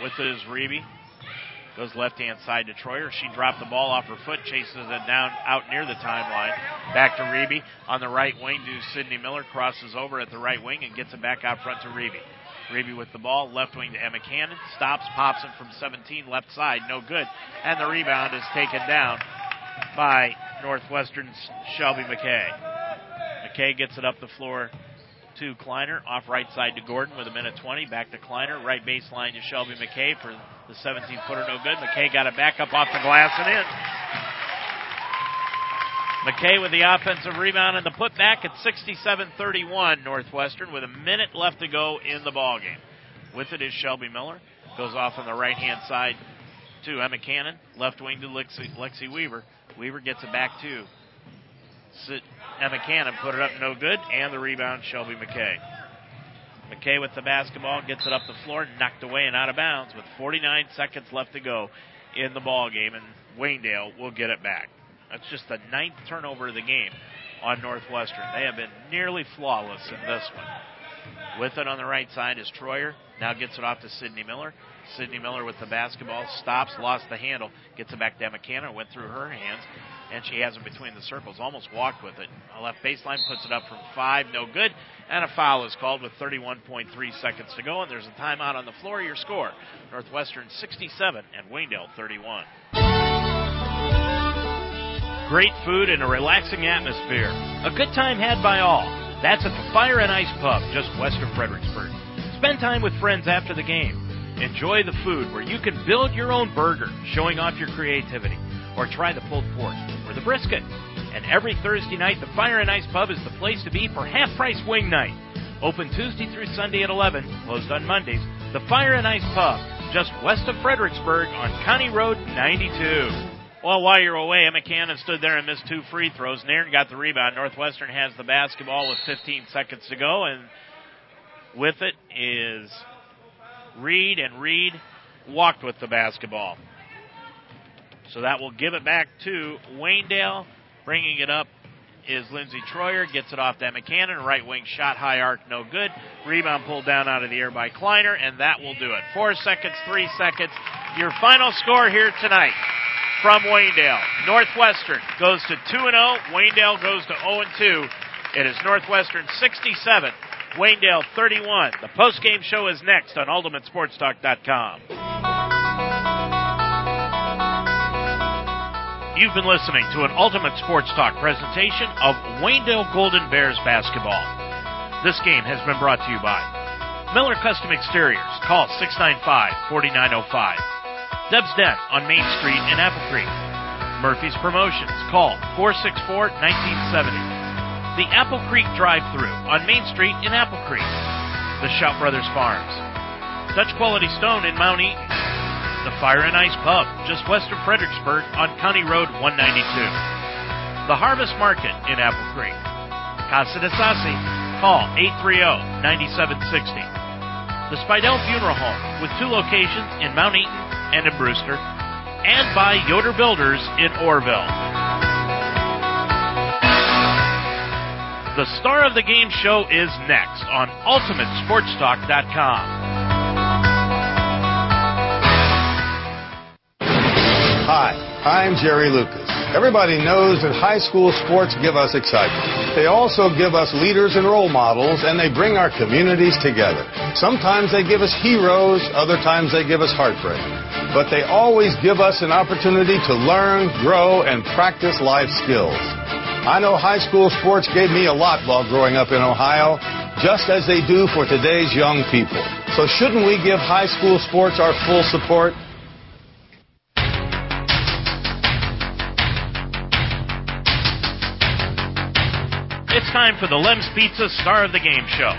With it is Reeby. Goes left hand side to Troyer. She dropped the ball off her foot, chases it down out near the timeline. Back to Reeby on the right wing to Sydney Miller. Crosses over at the right wing and gets it back out front to Reeby. Reeby with the ball, left wing to Emma Cannon. Stops, pops it from 17, left side, no good. And the rebound is taken down by Northwestern's Shelby McKay. McKay gets it up the floor to Kleiner, off right side to Gordon with a minute 20. Back to Kleiner, right baseline to Shelby McKay for the 17 footer, no good. McKay got it back up off the glass and in. McKay with the offensive rebound and the putback at 67-31 Northwestern with a minute left to go in the ball game. With it is Shelby Miller. Goes off on the right hand side to Emma Cannon. Left wing to Lexi, Lexi Weaver. Weaver gets it back to Emma Cannon. Put it up no good. And the rebound, Shelby McKay. McKay with the basketball gets it up the floor, knocked away and out of bounds with 49 seconds left to go in the ball game, and Waynedale will get it back. That's just the ninth turnover of the game on Northwestern. They have been nearly flawless in this one. With it on the right side is Troyer. Now gets it off to Sydney Miller. Sydney Miller with the basketball stops, lost the handle, gets it back to Emma Cannon, went through her hands, and she has it between the circles. Almost walked with it. A left baseline puts it up from five, no good, and a foul is called with 31.3 seconds to go. And there's a timeout on the floor. Your score: Northwestern 67 and Waynedale 31. Great food and a relaxing atmosphere. A good time had by all. That's at the Fire and Ice Pub, just west of Fredericksburg. Spend time with friends after the game. Enjoy the food where you can build your own burger, showing off your creativity, or try the pulled pork or the brisket. And every Thursday night, the Fire and Ice Pub is the place to be for half price wing night. Open Tuesday through Sunday at 11, closed on Mondays. The Fire and Ice Pub, just west of Fredericksburg on County Road 92. Well, while you're away, Emma Cannon stood there and missed two free throws. Nairn got the rebound. Northwestern has the basketball with 15 seconds to go, and with it is Reed, and Reed walked with the basketball. So that will give it back to Waynedale. Bringing it up is Lindsey Troyer. Gets it off to McCannon. Right wing shot, high arc, no good. Rebound pulled down out of the air by Kleiner, and that will do it. Four seconds, three seconds. Your final score here tonight from Waynedale. Northwestern goes to 2 0. Waynedale goes to 0 2. It is Northwestern 67, Waynedale 31. The post-game show is next on UltimateSportsTalk.com. You've been listening to an Ultimate Sports Talk presentation of Waynedale Golden Bears basketball. This game has been brought to you by Miller Custom Exteriors. Call 695 4905. Deb's Den on Main Street in Apple Creek. Murphy's Promotions. Call 464-1970. The Apple Creek Drive Through on Main Street in Apple Creek. The Shop Brothers Farms. Dutch Quality Stone in Mount Eaton. Fire and Ice Pub, just west of Fredericksburg on County Road 192. The Harvest Market in Apple Creek. Casa de Sassi. Call 830-9760. The Spidell Funeral Home with two locations in Mount Eaton and in Brewster, and by Yoder Builders in Orrville. The star of the game show is next on UltimateSportsTalk.com. Hi, I'm Jerry Lucas. Everybody knows that high school sports give us excitement. They also give us leaders and role models, and they bring our communities together. Sometimes they give us heroes, other times they give us heartbreak. But they always give us an opportunity to learn, grow, and practice life skills. I know high school sports gave me a lot while growing up in Ohio, just as they do for today's young people. So shouldn't we give high school sports our full support? It's time for the Lem's Pizza Star of the Game show.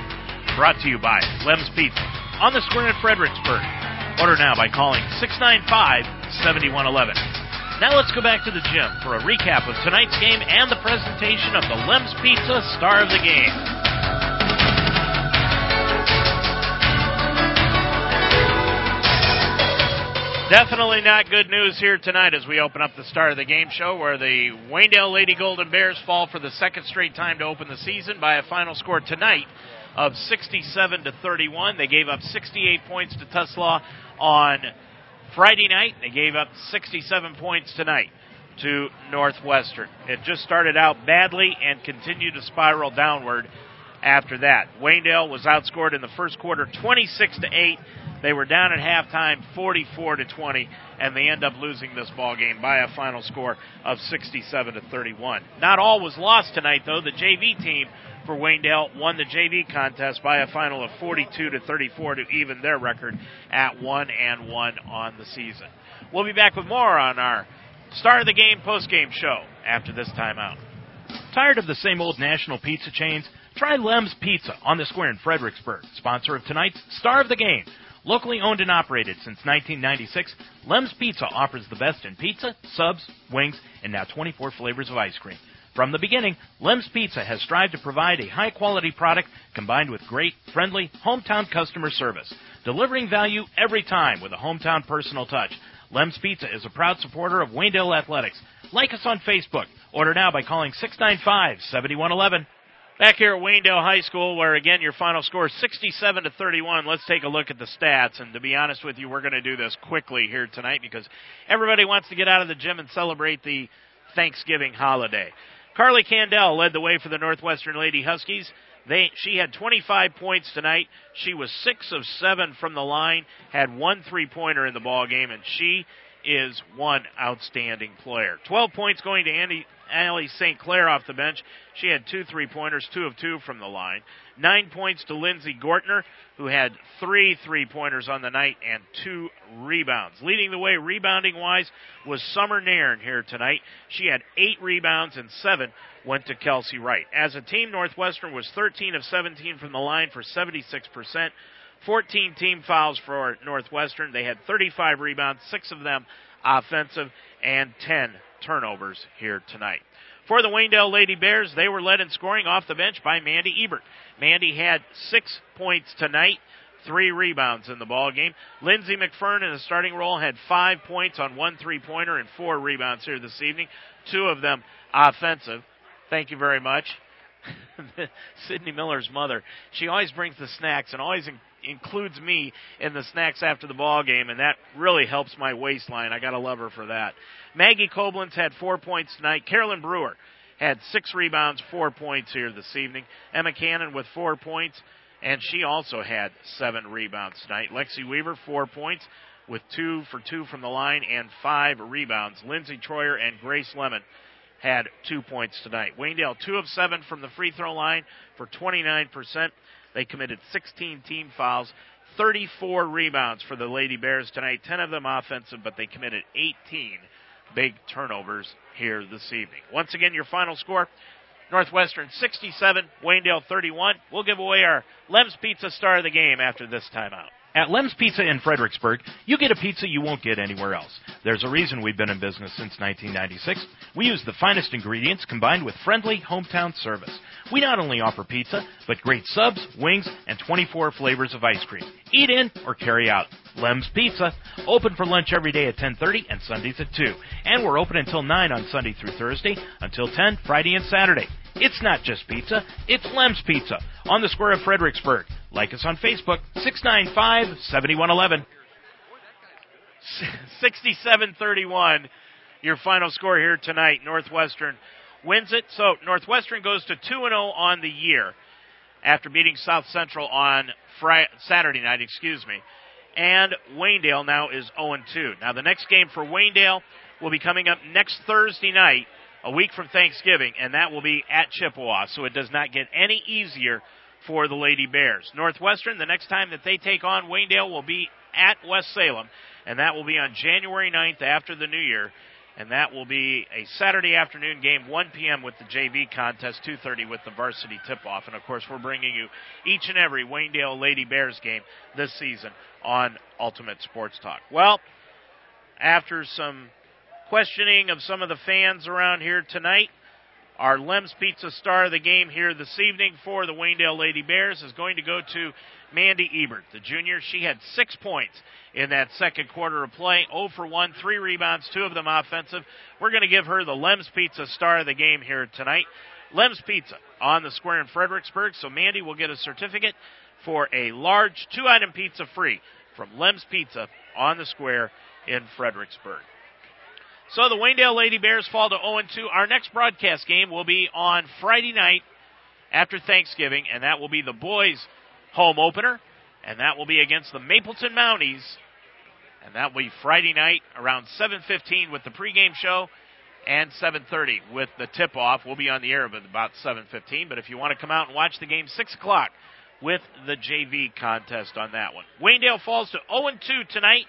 Brought to you by Lem's Pizza on the square in Fredericksburg. Order now by calling 695 7111. Now let's go back to the gym for a recap of tonight's game and the presentation of the Lem's Pizza Star of the Game. Definitely not good news here tonight as we open up the start of the game show where the Waynedale Lady Golden Bears fall for the second straight time to open the season by a final score tonight of 67 to 31. They gave up 68 points to Tuslaw on Friday night, they gave up 67 points tonight to Northwestern. It just started out badly and continued to spiral downward after that. Waynedale was outscored in the first quarter 26 to 8. They were down at halftime 44 to 20 and they end up losing this ball game by a final score of 67 to 31. Not all was lost tonight though. The JV team for Waynedale won the JV contest by a final of 42 to 34 to even their record at 1 and 1 on the season. We'll be back with more on our Star of the Game post-game show after this timeout. Tired of the same old national pizza chains? Try Lem's Pizza on the Square in Fredericksburg, sponsor of tonight's Star of the Game. Locally owned and operated since 1996, Lem's Pizza offers the best in pizza, subs, wings, and now 24 flavors of ice cream. From the beginning, Lem's Pizza has strived to provide a high quality product combined with great, friendly, hometown customer service, delivering value every time with a hometown personal touch. Lem's Pizza is a proud supporter of Waynedale Athletics. Like us on Facebook. Order now by calling 695 7111. Back here at Waynedale High School, where again your final score is 67 to 31. Let's take a look at the stats. And to be honest with you, we're going to do this quickly here tonight because everybody wants to get out of the gym and celebrate the Thanksgiving holiday. Carly Candell led the way for the Northwestern Lady Huskies. They, she had 25 points tonight. She was six of seven from the line, had one three pointer in the ball game, and she is one outstanding player. 12 points going to Andy, Allie St. Clair off the bench. She had two three pointers, two of two from the line. Nine points to Lindsay Gortner, who had three three pointers on the night and two rebounds. Leading the way rebounding wise was Summer Nairn here tonight. She had eight rebounds and seven went to Kelsey Wright. As a team, Northwestern was 13 of 17 from the line for 76%. 14 team fouls for Northwestern. They had 35 rebounds, six of them offensive, and 10 turnovers here tonight. For the Waynedale Lady Bears, they were led in scoring off the bench by Mandy Ebert. Mandy had six points tonight, three rebounds in the ball game. Lindsay McFern in the starting role had five points on one three-pointer and four rebounds here this evening, two of them offensive. Thank you very much. Sydney Miller's mother. She always brings the snacks and always includes me in the snacks after the ball game, and that really helps my waistline. I got to love her for that. Maggie Koblenz had four points tonight. Carolyn Brewer had six rebounds, four points here this evening. Emma Cannon with four points, and she also had seven rebounds tonight. Lexi Weaver, four points with two for two from the line and five rebounds. Lindsay Troyer and Grace Lemon had two points tonight. Waynedale, two of seven from the free throw line for 29%. They committed 16 team fouls, 34 rebounds for the Lady Bears tonight, 10 of them offensive, but they committed 18 big turnovers here this evening. Once again, your final score Northwestern 67, Waynedale 31. We'll give away our Lem's Pizza star of the game after this timeout. At Lem's Pizza in Fredericksburg, you get a pizza you won't get anywhere else. There's a reason we've been in business since 1996. We use the finest ingredients combined with friendly hometown service. We not only offer pizza, but great subs, wings, and 24 flavors of ice cream. Eat in or carry out. Lem's Pizza, open for lunch every day at 10:30 and Sundays at 2. And we're open until 9 on Sunday through Thursday, until 10 Friday and Saturday. It's not just pizza, it's Lem's Pizza on the square of Fredericksburg. Like us on Facebook, 695 7111. 67-31, your final score here tonight. Northwestern wins it. So Northwestern goes to 2-0 on the year after beating South Central on Friday, Saturday night, excuse me. And Waynedale now is 0-2. Now the next game for Waynedale will be coming up next Thursday night, a week from Thanksgiving, and that will be at Chippewa. So it does not get any easier for the Lady Bears. Northwestern, the next time that they take on Waynedale will be at West Salem, and that will be on January 9th after the New Year. And that will be a Saturday afternoon game, 1 p.m. with the JV contest, 2:30 with the varsity tip-off. And of course, we're bringing you each and every Waynedale Lady Bears game this season on Ultimate Sports Talk. Well, after some questioning of some of the fans around here tonight, our Lem's Pizza star of the game here this evening for the Waynedale Lady Bears is going to go to Mandy Ebert, the junior. She had six points in that second quarter of play. 0 for 1, three rebounds, two of them offensive. We're going to give her the Lem's Pizza star of the game here tonight. Lem's Pizza on the square in Fredericksburg. So Mandy will get a certificate for a large two item pizza free from Lem's Pizza on the square in Fredericksburg. So the Waynedale Lady Bears fall to 0 2. Our next broadcast game will be on Friday night after Thanksgiving, and that will be the boys' home opener, and that will be against the Mapleton Mounties, and that will be Friday night around 7:15 with the pregame show, and 7:30 with the tip-off. We'll be on the air about 7:15, but if you want to come out and watch the game, 6 o'clock with the JV contest on that one. Waynedale falls to 0 2 tonight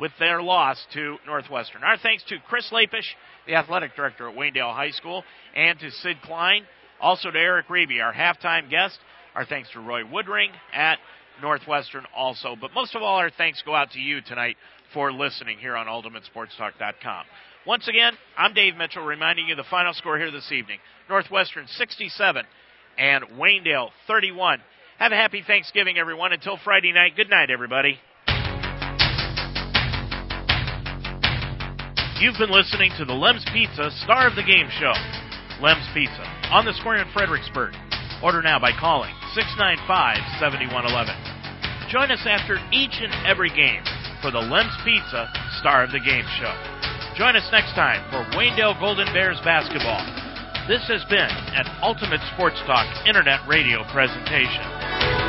with their loss to Northwestern. Our thanks to Chris Lapish, the athletic director at Waynedale High School, and to Sid Klein, also to Eric Reeby, our halftime guest. Our thanks to Roy Woodring at Northwestern also. But most of all, our thanks go out to you tonight for listening here on UltimateSportsTalk.com. Once again, I'm Dave Mitchell reminding you the final score here this evening. Northwestern 67 and Waynedale 31. Have a happy Thanksgiving, everyone. Until Friday night, good night, everybody. You've been listening to the Lem's Pizza Star of the Game Show. Lem's Pizza on the square in Fredericksburg. Order now by calling 695 7111. Join us after each and every game for the Lem's Pizza Star of the Game Show. Join us next time for Waynedale Golden Bears basketball. This has been an Ultimate Sports Talk Internet Radio presentation.